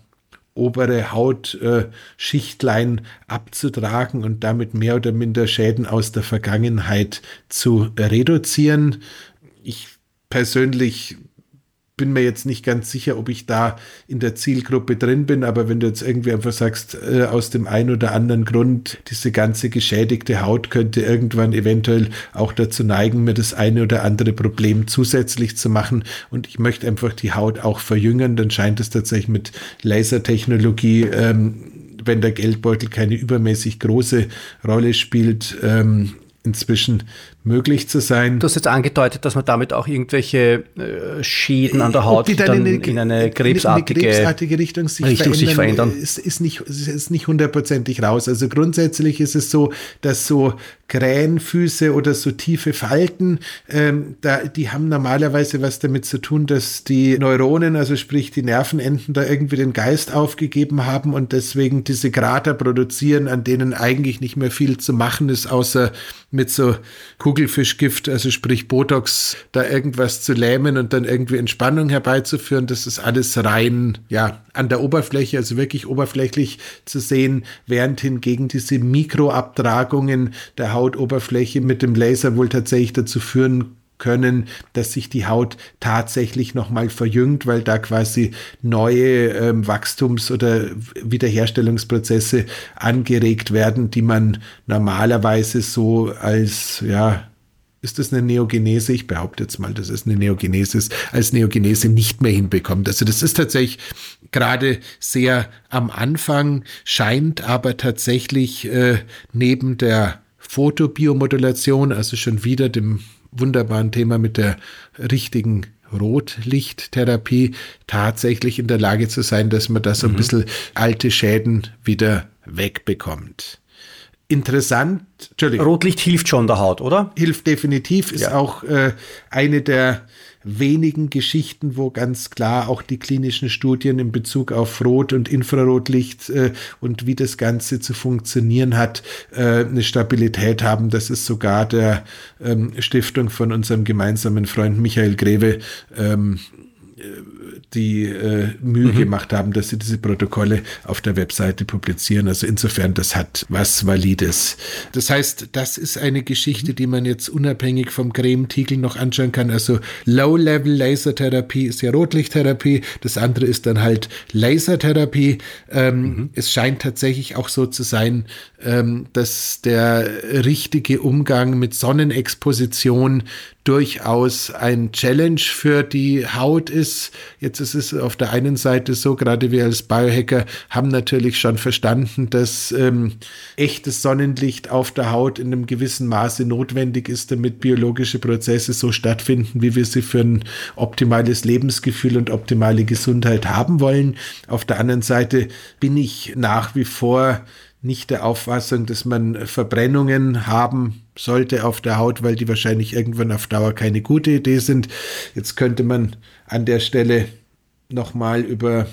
obere Hautschichtlein äh, abzutragen und damit mehr oder minder Schäden aus der Vergangenheit zu reduzieren. Ich persönlich bin mir jetzt nicht ganz sicher, ob ich da in der Zielgruppe drin bin, aber wenn du jetzt irgendwie einfach sagst, äh, aus dem einen oder anderen Grund, diese ganze geschädigte Haut könnte irgendwann eventuell auch dazu neigen, mir das eine oder andere Problem zusätzlich zu machen und ich möchte einfach die Haut auch verjüngen, dann scheint es tatsächlich mit Lasertechnologie, ähm, wenn der Geldbeutel keine übermäßig große Rolle spielt, ähm, inzwischen möglich zu sein. Du hast jetzt angedeutet, dass man damit auch irgendwelche äh, Schäden an der Haut die dann, dann in, in, eine krebsartige, eine krebsartige Richtung, sich, Richtung verändern, sich verändern. Ist, ist, nicht, ist nicht hundertprozentig raus. Also grundsätzlich ist es so, dass so Krähenfüße oder so tiefe Falten, ähm, da, die haben normalerweise was damit zu tun, dass die Neuronen, also sprich die Nervenenden, da irgendwie den Geist aufgegeben haben und deswegen diese Krater produzieren, an denen eigentlich nicht mehr viel zu machen ist, außer mit so Kugelfischgift, also sprich Botox, da irgendwas zu lähmen und dann irgendwie Entspannung herbeizuführen. Das ist alles rein, ja, an der Oberfläche, also wirklich oberflächlich zu sehen, während hingegen diese Mikroabtragungen der Hautoberfläche mit dem Laser wohl tatsächlich dazu führen können, dass sich die Haut tatsächlich nochmal verjüngt, weil da quasi neue ähm, Wachstums- oder Wiederherstellungsprozesse angeregt werden, die man normalerweise so als, ja, ist das eine Neogenese? Ich behaupte jetzt mal, dass es eine Neogenese ist, als Neogenese nicht mehr hinbekommt. Also das ist tatsächlich gerade sehr am Anfang, scheint aber tatsächlich äh, neben der Fotobiomodulation, also schon wieder dem wunderbaren Thema mit der richtigen Rotlichttherapie tatsächlich in der Lage zu sein, dass man da so ein mhm. bisschen alte Schäden wieder wegbekommt. Interessant, Entschuldigung. Rotlicht hilft schon der Haut, oder? Hilft definitiv, ist ja. auch äh, eine der wenigen Geschichten, wo ganz klar auch die klinischen Studien in Bezug auf Rot- und Infrarotlicht äh, und wie das Ganze zu funktionieren hat, äh, eine Stabilität haben. Das ist sogar der ähm, Stiftung von unserem gemeinsamen Freund Michael Greve ähm, die äh, Mühe mhm. gemacht haben, dass sie diese Protokolle auf der Webseite publizieren. Also insofern, das hat was Valides. Das heißt, das ist eine Geschichte, die man jetzt unabhängig vom Cremetiegel noch anschauen kann. Also Low-Level Lasertherapie ist ja Rotlichttherapie. Das andere ist dann halt Lasertherapie. Ähm, mhm. Es scheint tatsächlich auch so zu sein, ähm, dass der richtige Umgang mit Sonnenexposition durchaus ein Challenge für die Haut ist. Jetzt ist es auf der einen Seite so, gerade wir als Biohacker haben natürlich schon verstanden, dass ähm, echtes Sonnenlicht auf der Haut in einem gewissen Maße notwendig ist, damit biologische Prozesse so stattfinden, wie wir sie für ein optimales Lebensgefühl und optimale Gesundheit haben wollen. Auf der anderen Seite bin ich nach wie vor nicht der Auffassung, dass man Verbrennungen haben sollte auf der Haut, weil die wahrscheinlich irgendwann auf Dauer keine gute Idee sind. Jetzt könnte man an der Stelle nochmal über,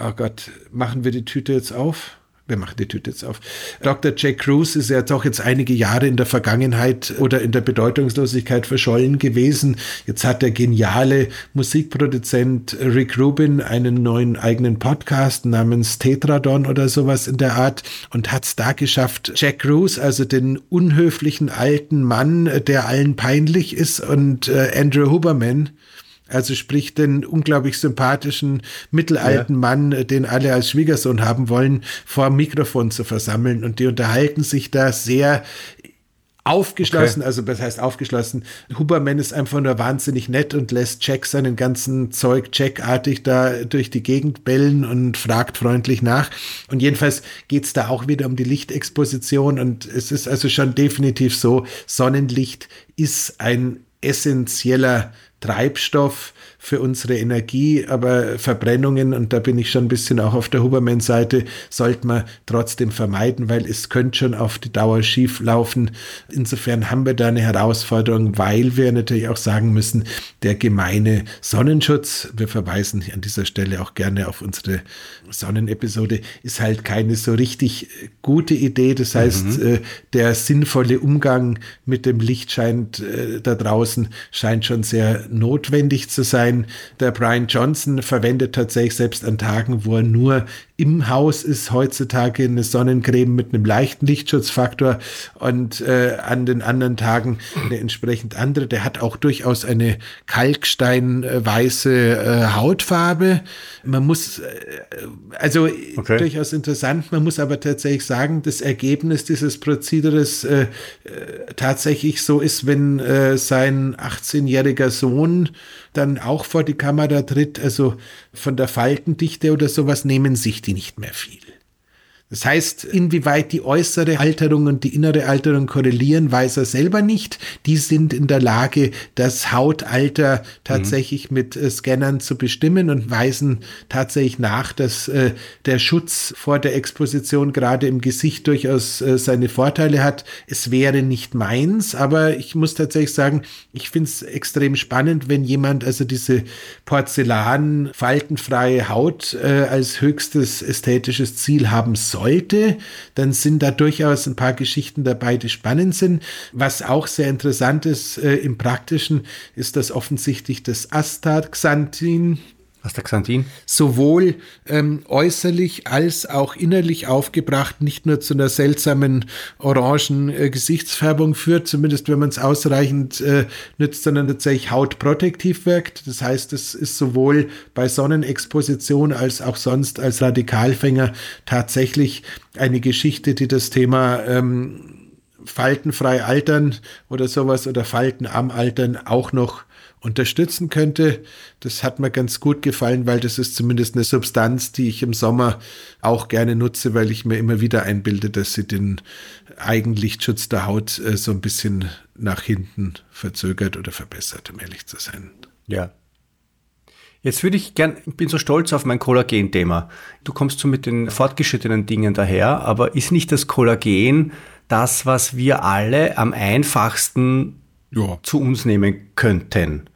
oh Gott, machen wir die Tüte jetzt auf? Wir machen die Tüte jetzt auf. Dr. Jack Cruz ist ja doch jetzt einige Jahre in der Vergangenheit oder in der Bedeutungslosigkeit verschollen gewesen. Jetzt hat der geniale Musikproduzent Rick Rubin einen neuen eigenen Podcast namens Tetradon oder sowas in der Art und hat es da geschafft, Jack Cruz, also den unhöflichen alten Mann, der allen peinlich ist und äh, Andrew Huberman, also sprich den unglaublich sympathischen mittelalten ja. Mann, den alle als Schwiegersohn haben wollen, vor dem Mikrofon zu versammeln. Und die unterhalten sich da sehr aufgeschlossen, okay. also was heißt aufgeschlossen? Huberman ist einfach nur wahnsinnig nett und lässt Jack seinen ganzen Zeug Jackartig da durch die Gegend bellen und fragt freundlich nach. Und jedenfalls geht's da auch wieder um die Lichtexposition und es ist also schon definitiv so, Sonnenlicht ist ein essentieller Treibstoff für unsere Energie, aber Verbrennungen, und da bin ich schon ein bisschen auch auf der Huberman-Seite, sollte man trotzdem vermeiden, weil es könnte schon auf die Dauer schief laufen. Insofern haben wir da eine Herausforderung, weil wir natürlich auch sagen müssen, der gemeine Sonnenschutz, wir verweisen an dieser Stelle auch gerne auf unsere Sonnenepisode, ist halt keine so richtig gute Idee. Das heißt, mhm. Äh, der sinnvolle Umgang mit dem Licht scheint äh, da draußen, scheint schon sehr notwendig zu sein sein. Der Brian Johnson verwendet tatsächlich selbst an Tagen, wo er nur im Haus ist, heutzutage eine Sonnencreme mit einem leichten Lichtschutzfaktor und äh, an den anderen Tagen eine entsprechend andere. Der hat auch durchaus eine kalksteinweiße äh, Hautfarbe. Man muss, äh, also okay. durchaus interessant, man muss aber tatsächlich sagen, das Ergebnis dieses Prozederes äh, äh tatsächlich so ist, wenn äh, sein 18-jähriger Sohn dann auch vor die Kamera tritt, also von der Faltendichte oder sowas nehmen sich die nicht mehr viel. Das heißt, inwieweit die äußere Alterung und die innere Alterung korrelieren, weiß er selber nicht. Die sind in der Lage, das Hautalter tatsächlich mhm. mit äh, Scannern zu bestimmen und weisen tatsächlich nach, dass äh, der Schutz vor der Exposition gerade im Gesicht durchaus äh, seine Vorteile hat. Es wäre nicht meins, aber ich muss tatsächlich sagen, ich finde es extrem spannend, wenn jemand also diese Porzellan faltenfreie Haut äh, als höchstes ästhetisches Ziel haben soll sollte, dann sind da durchaus ein paar Geschichten dabei, die spannend sind. Was auch sehr interessant ist äh, im Praktischen, ist, dass offensichtlich das Astaxanthin, Astaxanthin? Sowohl ähm, äußerlich als auch innerlich aufgebracht nicht nur zu einer seltsamen orangen äh, Gesichtsfärbung führt, zumindest wenn man es ausreichend äh, nützt, sondern tatsächlich hautprotektiv wirkt. Das heißt, es ist sowohl bei Sonnenexposition als auch sonst als Radikalfänger tatsächlich eine Geschichte, die das Thema ähm, faltenfrei altern oder sowas oder Falten am Altern auch noch unterstützen könnte. Das hat mir ganz gut gefallen, weil das ist zumindest eine Substanz, die ich im Sommer auch gerne nutze, weil ich mir immer wieder einbilde, dass sie den Eigenlichtschutz der Haut äh, so ein bisschen nach hinten verzögert oder verbessert, um ehrlich zu sein. Ja. Jetzt würde ich gern, ich bin so stolz auf mein Kollagen-Thema. Du kommst so mit den fortgeschrittenen Dingen daher, aber ist nicht das Kollagen das, was wir alle am einfachsten ja. zu uns nehmen könnten?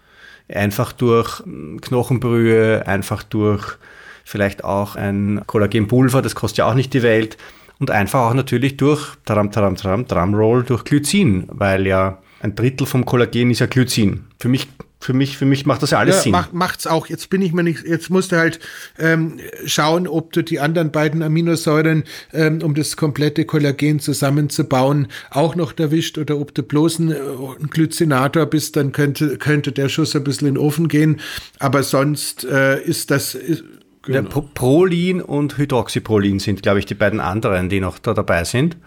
Einfach durch Knochenbrühe, einfach durch vielleicht auch ein Kollagenpulver, das kostet ja auch nicht die Welt. Und einfach auch natürlich durch, taram, taram, taram, Drumroll, durch Glycin, weil ja ein Drittel vom Kollagen ist ja Glycin. Für mich für mich, für mich macht das ja alles ja, Sinn. Macht, macht's auch. Jetzt bin ich mir nicht, jetzt musst du halt ähm, schauen, ob du die anderen beiden Aminosäuren, ähm, um das komplette Kollagen zusammenzubauen, auch noch erwischt oder ob du bloß ein, ein Glycinator bist, dann könnte, könnte der Schuss ein bisschen in den Ofen gehen. Aber sonst äh, ist das. Ist, genau. Prolin und Hydroxyprolin sind, glaube ich, die beiden anderen, die noch da dabei sind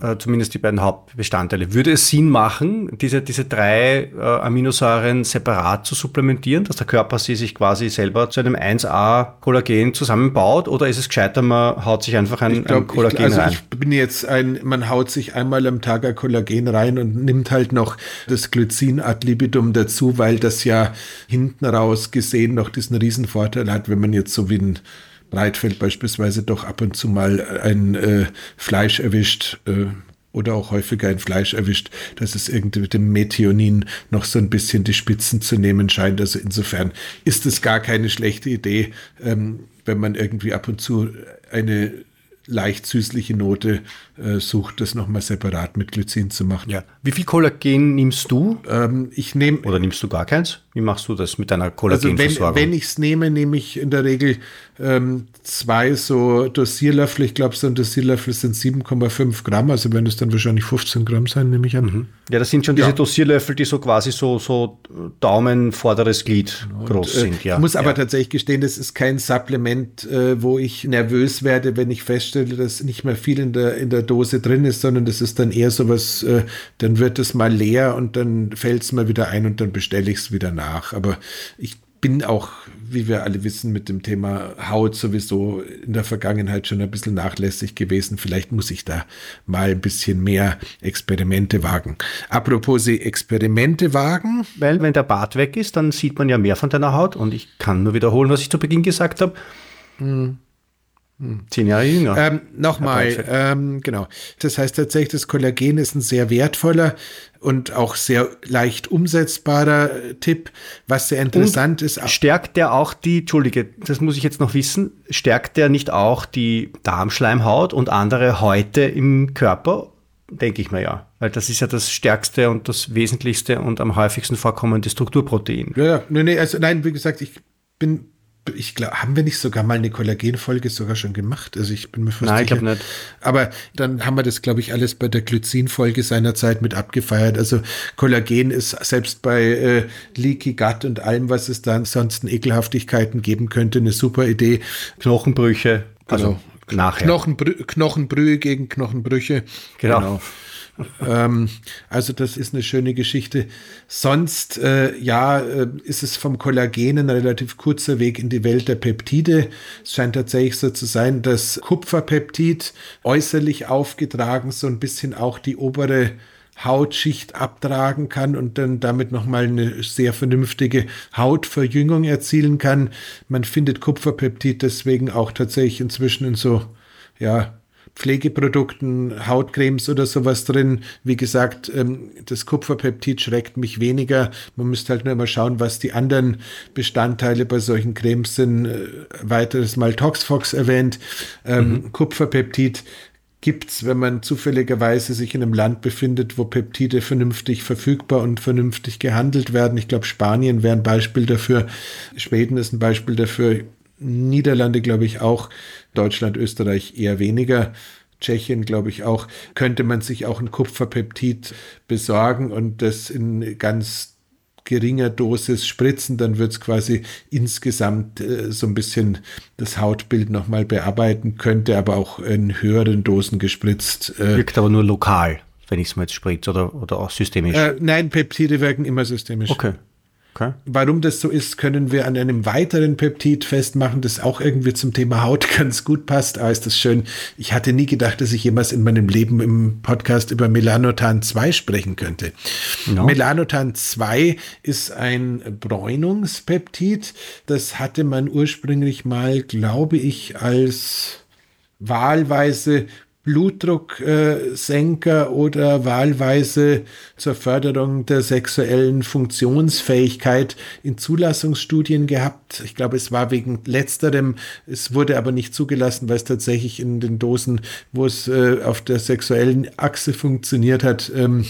äh, zumindest die beiden Hauptbestandteile. Würde es Sinn machen, diese, diese drei äh, Aminosäuren separat zu supplementieren, dass der Körper sie sich quasi selber zu einem 1A-Kollagen zusammenbaut? Oder ist es gescheiter, man haut sich einfach ein, glaub, ein Kollagen ich, also rein? Ich bin jetzt ein, man haut sich einmal am Tag ein Kollagen rein und nimmt halt noch das Glycin ad libidum dazu, weil das ja hinten raus gesehen noch diesen Riesenvorteil hat, wenn man jetzt so wie ein Breitfeld beispielsweise doch ab und zu mal ein äh, Fleisch erwischt, äh, oder auch häufiger ein Fleisch erwischt, dass es irgendwie mit dem Methionin noch so ein bisschen die Spitzen zu nehmen scheint. Also insofern ist es gar keine schlechte Idee, ähm, wenn man irgendwie ab und zu eine leicht süßliche Note äh, sucht, das nochmal separat mit Glycin zu machen. Ja. Wie viel Kollagen nimmst du? Ähm, ich nehme. Oder nimmst du gar keins? Wie machst du das mit deiner Kollagenversorgung? Also wenn, wenn ich es nehme, nehme ich in der Regel ähm, zwei so Dosierlöffel. Ich glaube, so ein Dosierlöffel sind 7,5 Gramm. Also wenn es dann wahrscheinlich 15 Gramm sein, nehme ich an. Mhm. Ja, das sind schon diese ja. Dosierlöffel, die so quasi so, so Daumen vorderes Glied Und, groß äh, sind. Ja. Ich muss aber ja. tatsächlich gestehen, das ist kein Supplement, äh, wo ich nervös werde, wenn ich feststelle, dass nicht mehr viel in der, in der Dose drin ist, sondern das ist dann eher sowas, äh, dann wird es mal leer und dann fällt es mal wieder ein und dann bestelle ich es wieder nach nach. Aber ich bin auch, wie wir alle wissen, mit dem Thema Haut sowieso in der Vergangenheit schon ein bisschen nachlässig gewesen. Vielleicht muss ich da mal ein bisschen mehr Experimente wagen. Apropos Sie Experimente wagen. Weil wenn der Bart weg ist, dann sieht man ja mehr von deiner Haut und ich kann nur wiederholen, was ich zu Beginn gesagt habe. Hm. Zehn Jahre jünger. Ähm, Nochmal, ähm, genau. Das heißt tatsächlich, das Kollagen ist ein sehr wertvoller und auch sehr leicht umsetzbarer Tipp, was sehr interessant und ist. Stärkt der auch die, Entschuldige, das muss ich jetzt noch wissen, stärkt der nicht auch die Darmschleimhaut und andere Häute im Körper? Denke ich mir ja. Weil das ist ja das stärkste und das wesentlichste und am häufigsten vorkommende Strukturprotein. Ja, ja. Nee, nee, also nein, wie gesagt, ich bin ich glaube, haben wir nicht sogar mal eine Kollagenfolge sogar schon gemacht? Also ich bin mir fast Nein, sicher. ich glaube nicht. Aber dann haben wir das, glaube ich, alles bei der Glycin-Folge seinerzeit mit abgefeiert. Also Kollagen ist selbst bei äh, Leaky Gut und allem, was es da ansonsten Ekelhaftigkeiten geben könnte, eine super Idee. Knochenbrüche, also genau. nachher. Knochenbrü Knochenbrühe gegen Knochenbrüche. Genau. genau ähm, also das ist eine schöne Geschichte. Sonst, äh, ja, äh, ist es vom Kollagen ein relativ kurzer Weg in die Welt der Peptide. Es scheint tatsächlich so zu sein, dass Kupferpeptid äußerlich aufgetragen so ein bisschen auch die obere Hautschicht abtragen kann und dann damit nochmal eine sehr vernünftige Hautverjüngung erzielen kann. Man findet Kupferpeptid deswegen auch tatsächlich inzwischen in so, ja, Pflegeprodukten, Hautcremes oder sowas drin. Wie gesagt, ähm, das Kupferpeptid schreckt mich weniger. Man müsste halt nur mal schauen, was die anderen Bestandteile bei solchen Cremes sind. Äh, weiteres Mal Toxfox erwähnt. Ähm, mhm. Kupferpeptid gibt's, wenn man zufälligerweise sich in einem Land befindet, wo Peptide vernünftig verfügbar und vernünftig gehandelt werden. Ich glaube, Spanien wäre ein Beispiel dafür. Schweden ist ein Beispiel dafür. Niederlande, glaube ich, auch. Deutschland, Österreich eher weniger. Tschechien, glaube ich auch, könnte man sich auch ein Kupferpeptid besorgen und das in ganz geringer Dosis spritzen, dann wird es quasi insgesamt äh, so ein bisschen das Hautbild nochmal bearbeiten, könnte aber auch in höheren Dosen gespritzt. Äh, Wirkt aber nur lokal, wenn ich es mal jetzt spritze oder, oder auch systemisch? Äh, nein, Peptide wirken immer systemisch. Okay. Okay. Warum das so ist, können wir an einem weiteren Peptid festmachen, das auch irgendwie zum Thema Haut ganz gut passt. Aber ist das schön. Ich hatte nie gedacht, dass ich jemals in meinem Leben im Podcast über Melanotan 2 sprechen könnte. No. Melanotan 2 ist ein Bräunungspeptid. Das hatte man ursprünglich mal, glaube ich, als wahlweise Blutdrucksenker oder wahlweise zur Förderung der sexuellen Funktionsfähigkeit in Zulassungsstudien gehabt. Ich glaube, es war wegen letzterem. Es wurde aber nicht zugelassen, weil es tatsächlich in den Dosen, wo es äh, auf der sexuellen Achse funktioniert hat, ähm,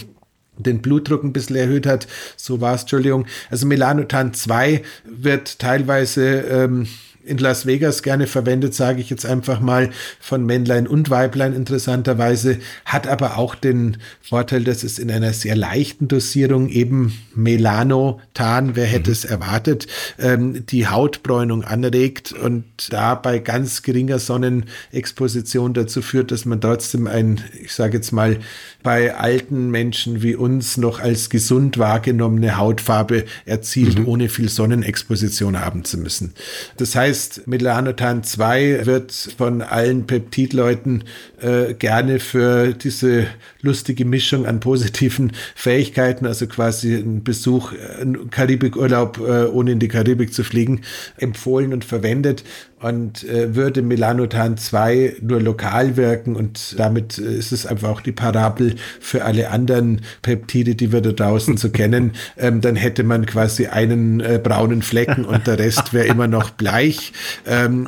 den Blutdruck ein bisschen erhöht hat. So war es, Entschuldigung. Also Melanotan 2 wird teilweise ähm, in Las Vegas gerne verwendet, sage ich jetzt einfach mal, von Männlein und Weiblein interessanterweise, hat aber auch den Vorteil, dass es in einer sehr leichten Dosierung eben Melanotan, wer hätte mhm. es erwartet, ähm, die Hautbräunung anregt und da bei ganz geringer Sonnenexposition dazu führt, dass man trotzdem ein, ich sage jetzt mal, bei alten Menschen wie uns noch als gesund wahrgenommene Hautfarbe erzielt, mhm. ohne viel Sonnenexposition haben zu müssen. Das heißt, heißt, Melanotan 2 wird von allen Peptidleuten äh, gerne für diese lustige Mischung an positiven Fähigkeiten, also quasi ein Besuch, ein Karibikurlaub, äh, ohne in die Karibik zu fliegen, empfohlen und verwendet und äh, würde Melanotan 2 nur lokal wirken und damit äh, ist es einfach auch die Parabel für alle anderen Peptide, die wir da draußen zu kennen, ähm, dann hätte man quasi einen äh, braunen Flecken und der Rest wäre immer noch bleich. Ähm,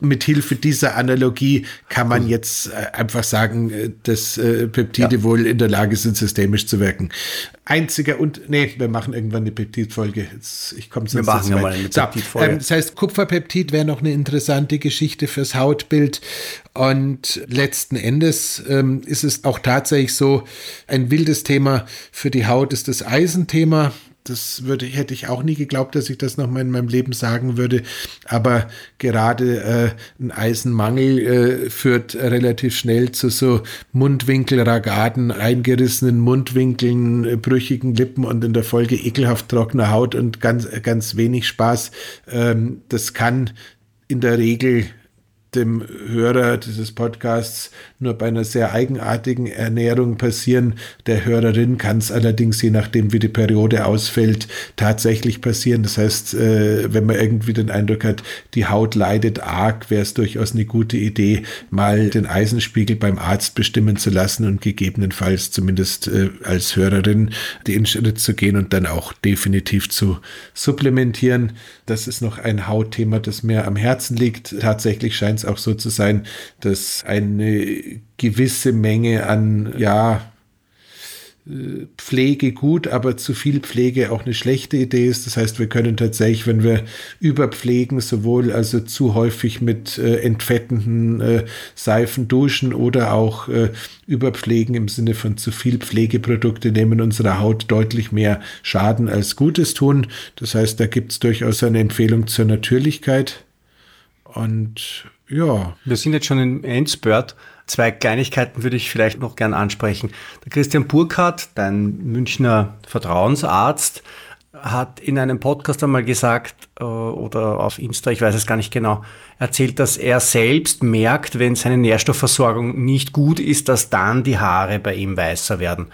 mit Hilfe dieser Analogie kann man jetzt äh, einfach sagen, äh, dass äh, Peptide ja. wohl in der Lage sind, systemisch zu wirken. Einziger und nee, wir machen irgendwann eine Peptidfolge. Ich komme Wir machen ja mal eine Peptidfolge. So, ähm, das heißt, Kupferpeptid wäre noch eine interessante Geschichte fürs Hautbild. Und letzten Endes ähm, ist es auch tatsächlich so, ein wildes Thema für die Haut ist das Eisenthema das würde, hätte ich auch nie geglaubt, dass ich das nochmal in meinem Leben sagen würde. Aber gerade äh, ein Eisenmangel äh, führt relativ schnell zu so Mundwinkelragaden, eingerissenen Mundwinkeln, äh, brüchigen Lippen und in der Folge ekelhaft trockener Haut und ganz, ganz wenig Spaß. Ähm, das kann in der Regel dem Hörer dieses Podcasts nur bei einer sehr eigenartigen Ernährung passieren. Der Hörerin kann es allerdings, je nachdem wie die Periode ausfällt, tatsächlich passieren. Das heißt, äh, wenn man irgendwie den Eindruck hat, die Haut leidet arg, wäre es durchaus eine gute Idee, mal den Eisenspiegel beim Arzt bestimmen zu lassen und gegebenenfalls zumindest äh, als Hörerin den Schritt zu gehen und dann auch definitiv zu supplementieren. Das ist noch ein Hautthema, das mir am Herzen liegt. Tatsächlich scheint es auch so zu sein, dass eine gewisse Menge an, ja, Pflege gut, aber zu viel Pflege auch eine schlechte Idee ist. Das heißt, wir können tatsächlich, wenn wir überpflegen, sowohl also zu häufig mit äh, entfettenden äh, Seifen duschen oder auch äh, überpflegen im Sinne von zu viel Pflegeprodukte nehmen unserer Haut deutlich mehr Schaden als Gutes tun. Das heißt, da gibt es durchaus eine Empfehlung zur Natürlichkeit. Und ja. Wir sind jetzt schon im Endspurt. Zwei Kleinigkeiten würde ich vielleicht noch gern ansprechen. Der Christian Burkhardt, dein Münchner Vertrauensarzt, hat in einem Podcast einmal gesagt, äh, oder auf Insta, ich weiß es gar nicht genau, erzählt, dass er selbst merkt, wenn seine Nährstoffversorgung nicht gut ist, dass dann die Haare bei ihm weißer werden.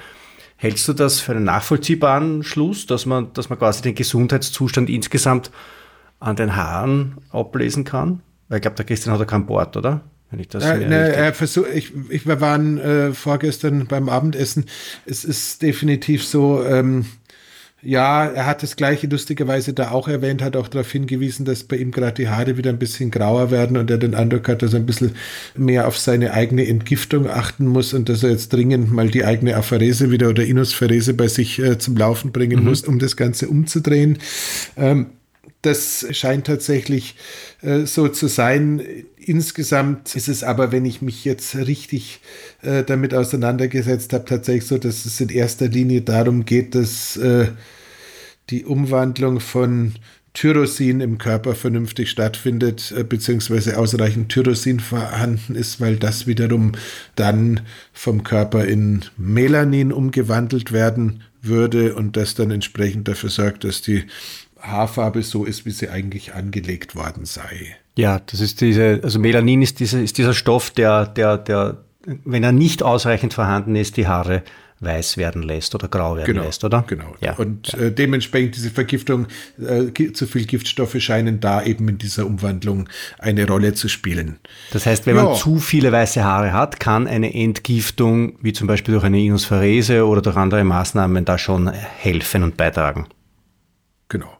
Hältst du das für einen nachvollziehbaren Schluss, dass man, dass man quasi den Gesundheitszustand insgesamt an den Haaren ablesen kann? Weil ich glaube, der Christian hat ja kein Bord, oder? Wenn ich das ja, ne, er versuch, ich, ich, wir waren äh, vorgestern beim Abendessen. Es ist definitiv so, ähm, ja, er hat das gleiche lustigerweise da auch erwähnt, hat auch darauf hingewiesen, dass bei ihm gerade die Haare wieder ein bisschen grauer werden und er den Eindruck hat, dass er ein bisschen mehr auf seine eigene Entgiftung achten muss und dass er jetzt dringend mal die eigene Apharese wieder oder Inuspharese bei sich äh, zum Laufen bringen mhm. muss, um das Ganze umzudrehen. Ähm, das scheint tatsächlich äh, so zu sein. Insgesamt ist es aber, wenn ich mich jetzt richtig äh, damit auseinandergesetzt habe, tatsächlich so, dass es in erster Linie darum geht, dass äh, die Umwandlung von Tyrosin im Körper vernünftig stattfindet, äh, beziehungsweise ausreichend Tyrosin vorhanden ist, weil das wiederum dann vom Körper in Melanin umgewandelt werden würde und das dann entsprechend dafür sorgt, dass die Haarfarbe so ist, wie sie eigentlich angelegt worden sei. Ja, das ist diese, also Melanin ist, diese, ist dieser Stoff, der, der, der, wenn er nicht ausreichend vorhanden ist, die Haare weiß werden lässt oder grau werden genau, lässt, oder? Genau. Ja, und ja. Äh, dementsprechend diese Vergiftung, äh, zu viel Giftstoffe scheinen da eben in dieser Umwandlung eine Rolle zu spielen. Das heißt, wenn ja. man zu viele weiße Haare hat, kann eine Entgiftung, wie zum Beispiel durch eine Inuspharese oder durch andere Maßnahmen, da schon helfen und beitragen. Genau.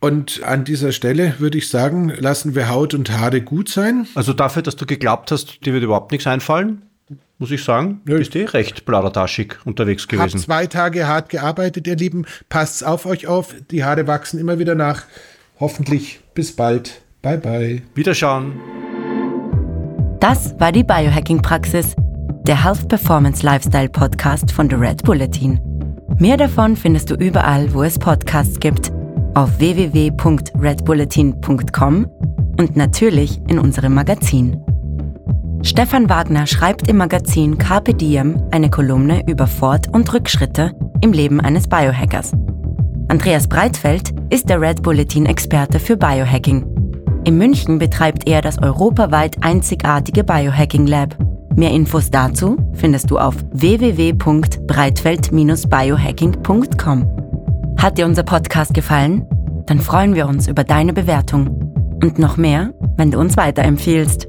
Und an dieser Stelle würde ich sagen, lassen wir Haut und Haare gut sein. Also dafür, dass du geglaubt hast, dir wird überhaupt nichts einfallen, muss ich sagen, ja. bist du eh recht plaudertaschig unterwegs gewesen. Hab zwei Tage hart gearbeitet, ihr Lieben. Passt auf euch auf. Die Haare wachsen immer wieder nach. Hoffentlich bis bald. Bye bye. Wiederschauen. Das war die Biohacking-Praxis, der Health Performance Lifestyle Podcast von The Red Bulletin. Mehr davon findest du überall, wo es Podcasts gibt auf www.redbulletin.com und natürlich in unserem Magazin. Stefan Wagner schreibt im Magazin Carpe Diem eine Kolumne über Fort- und Rückschritte im Leben eines Biohackers. Andreas Breitfeld ist der Red Bulletin-Experte für Biohacking. In München betreibt er das europaweit einzigartige Biohacking Lab. Mehr Infos dazu findest du auf www.breitfeld-biohacking.com. Hat dir unser Podcast gefallen? Dann freuen wir uns über deine Bewertung. Und noch mehr, wenn du uns weiterempfiehlst.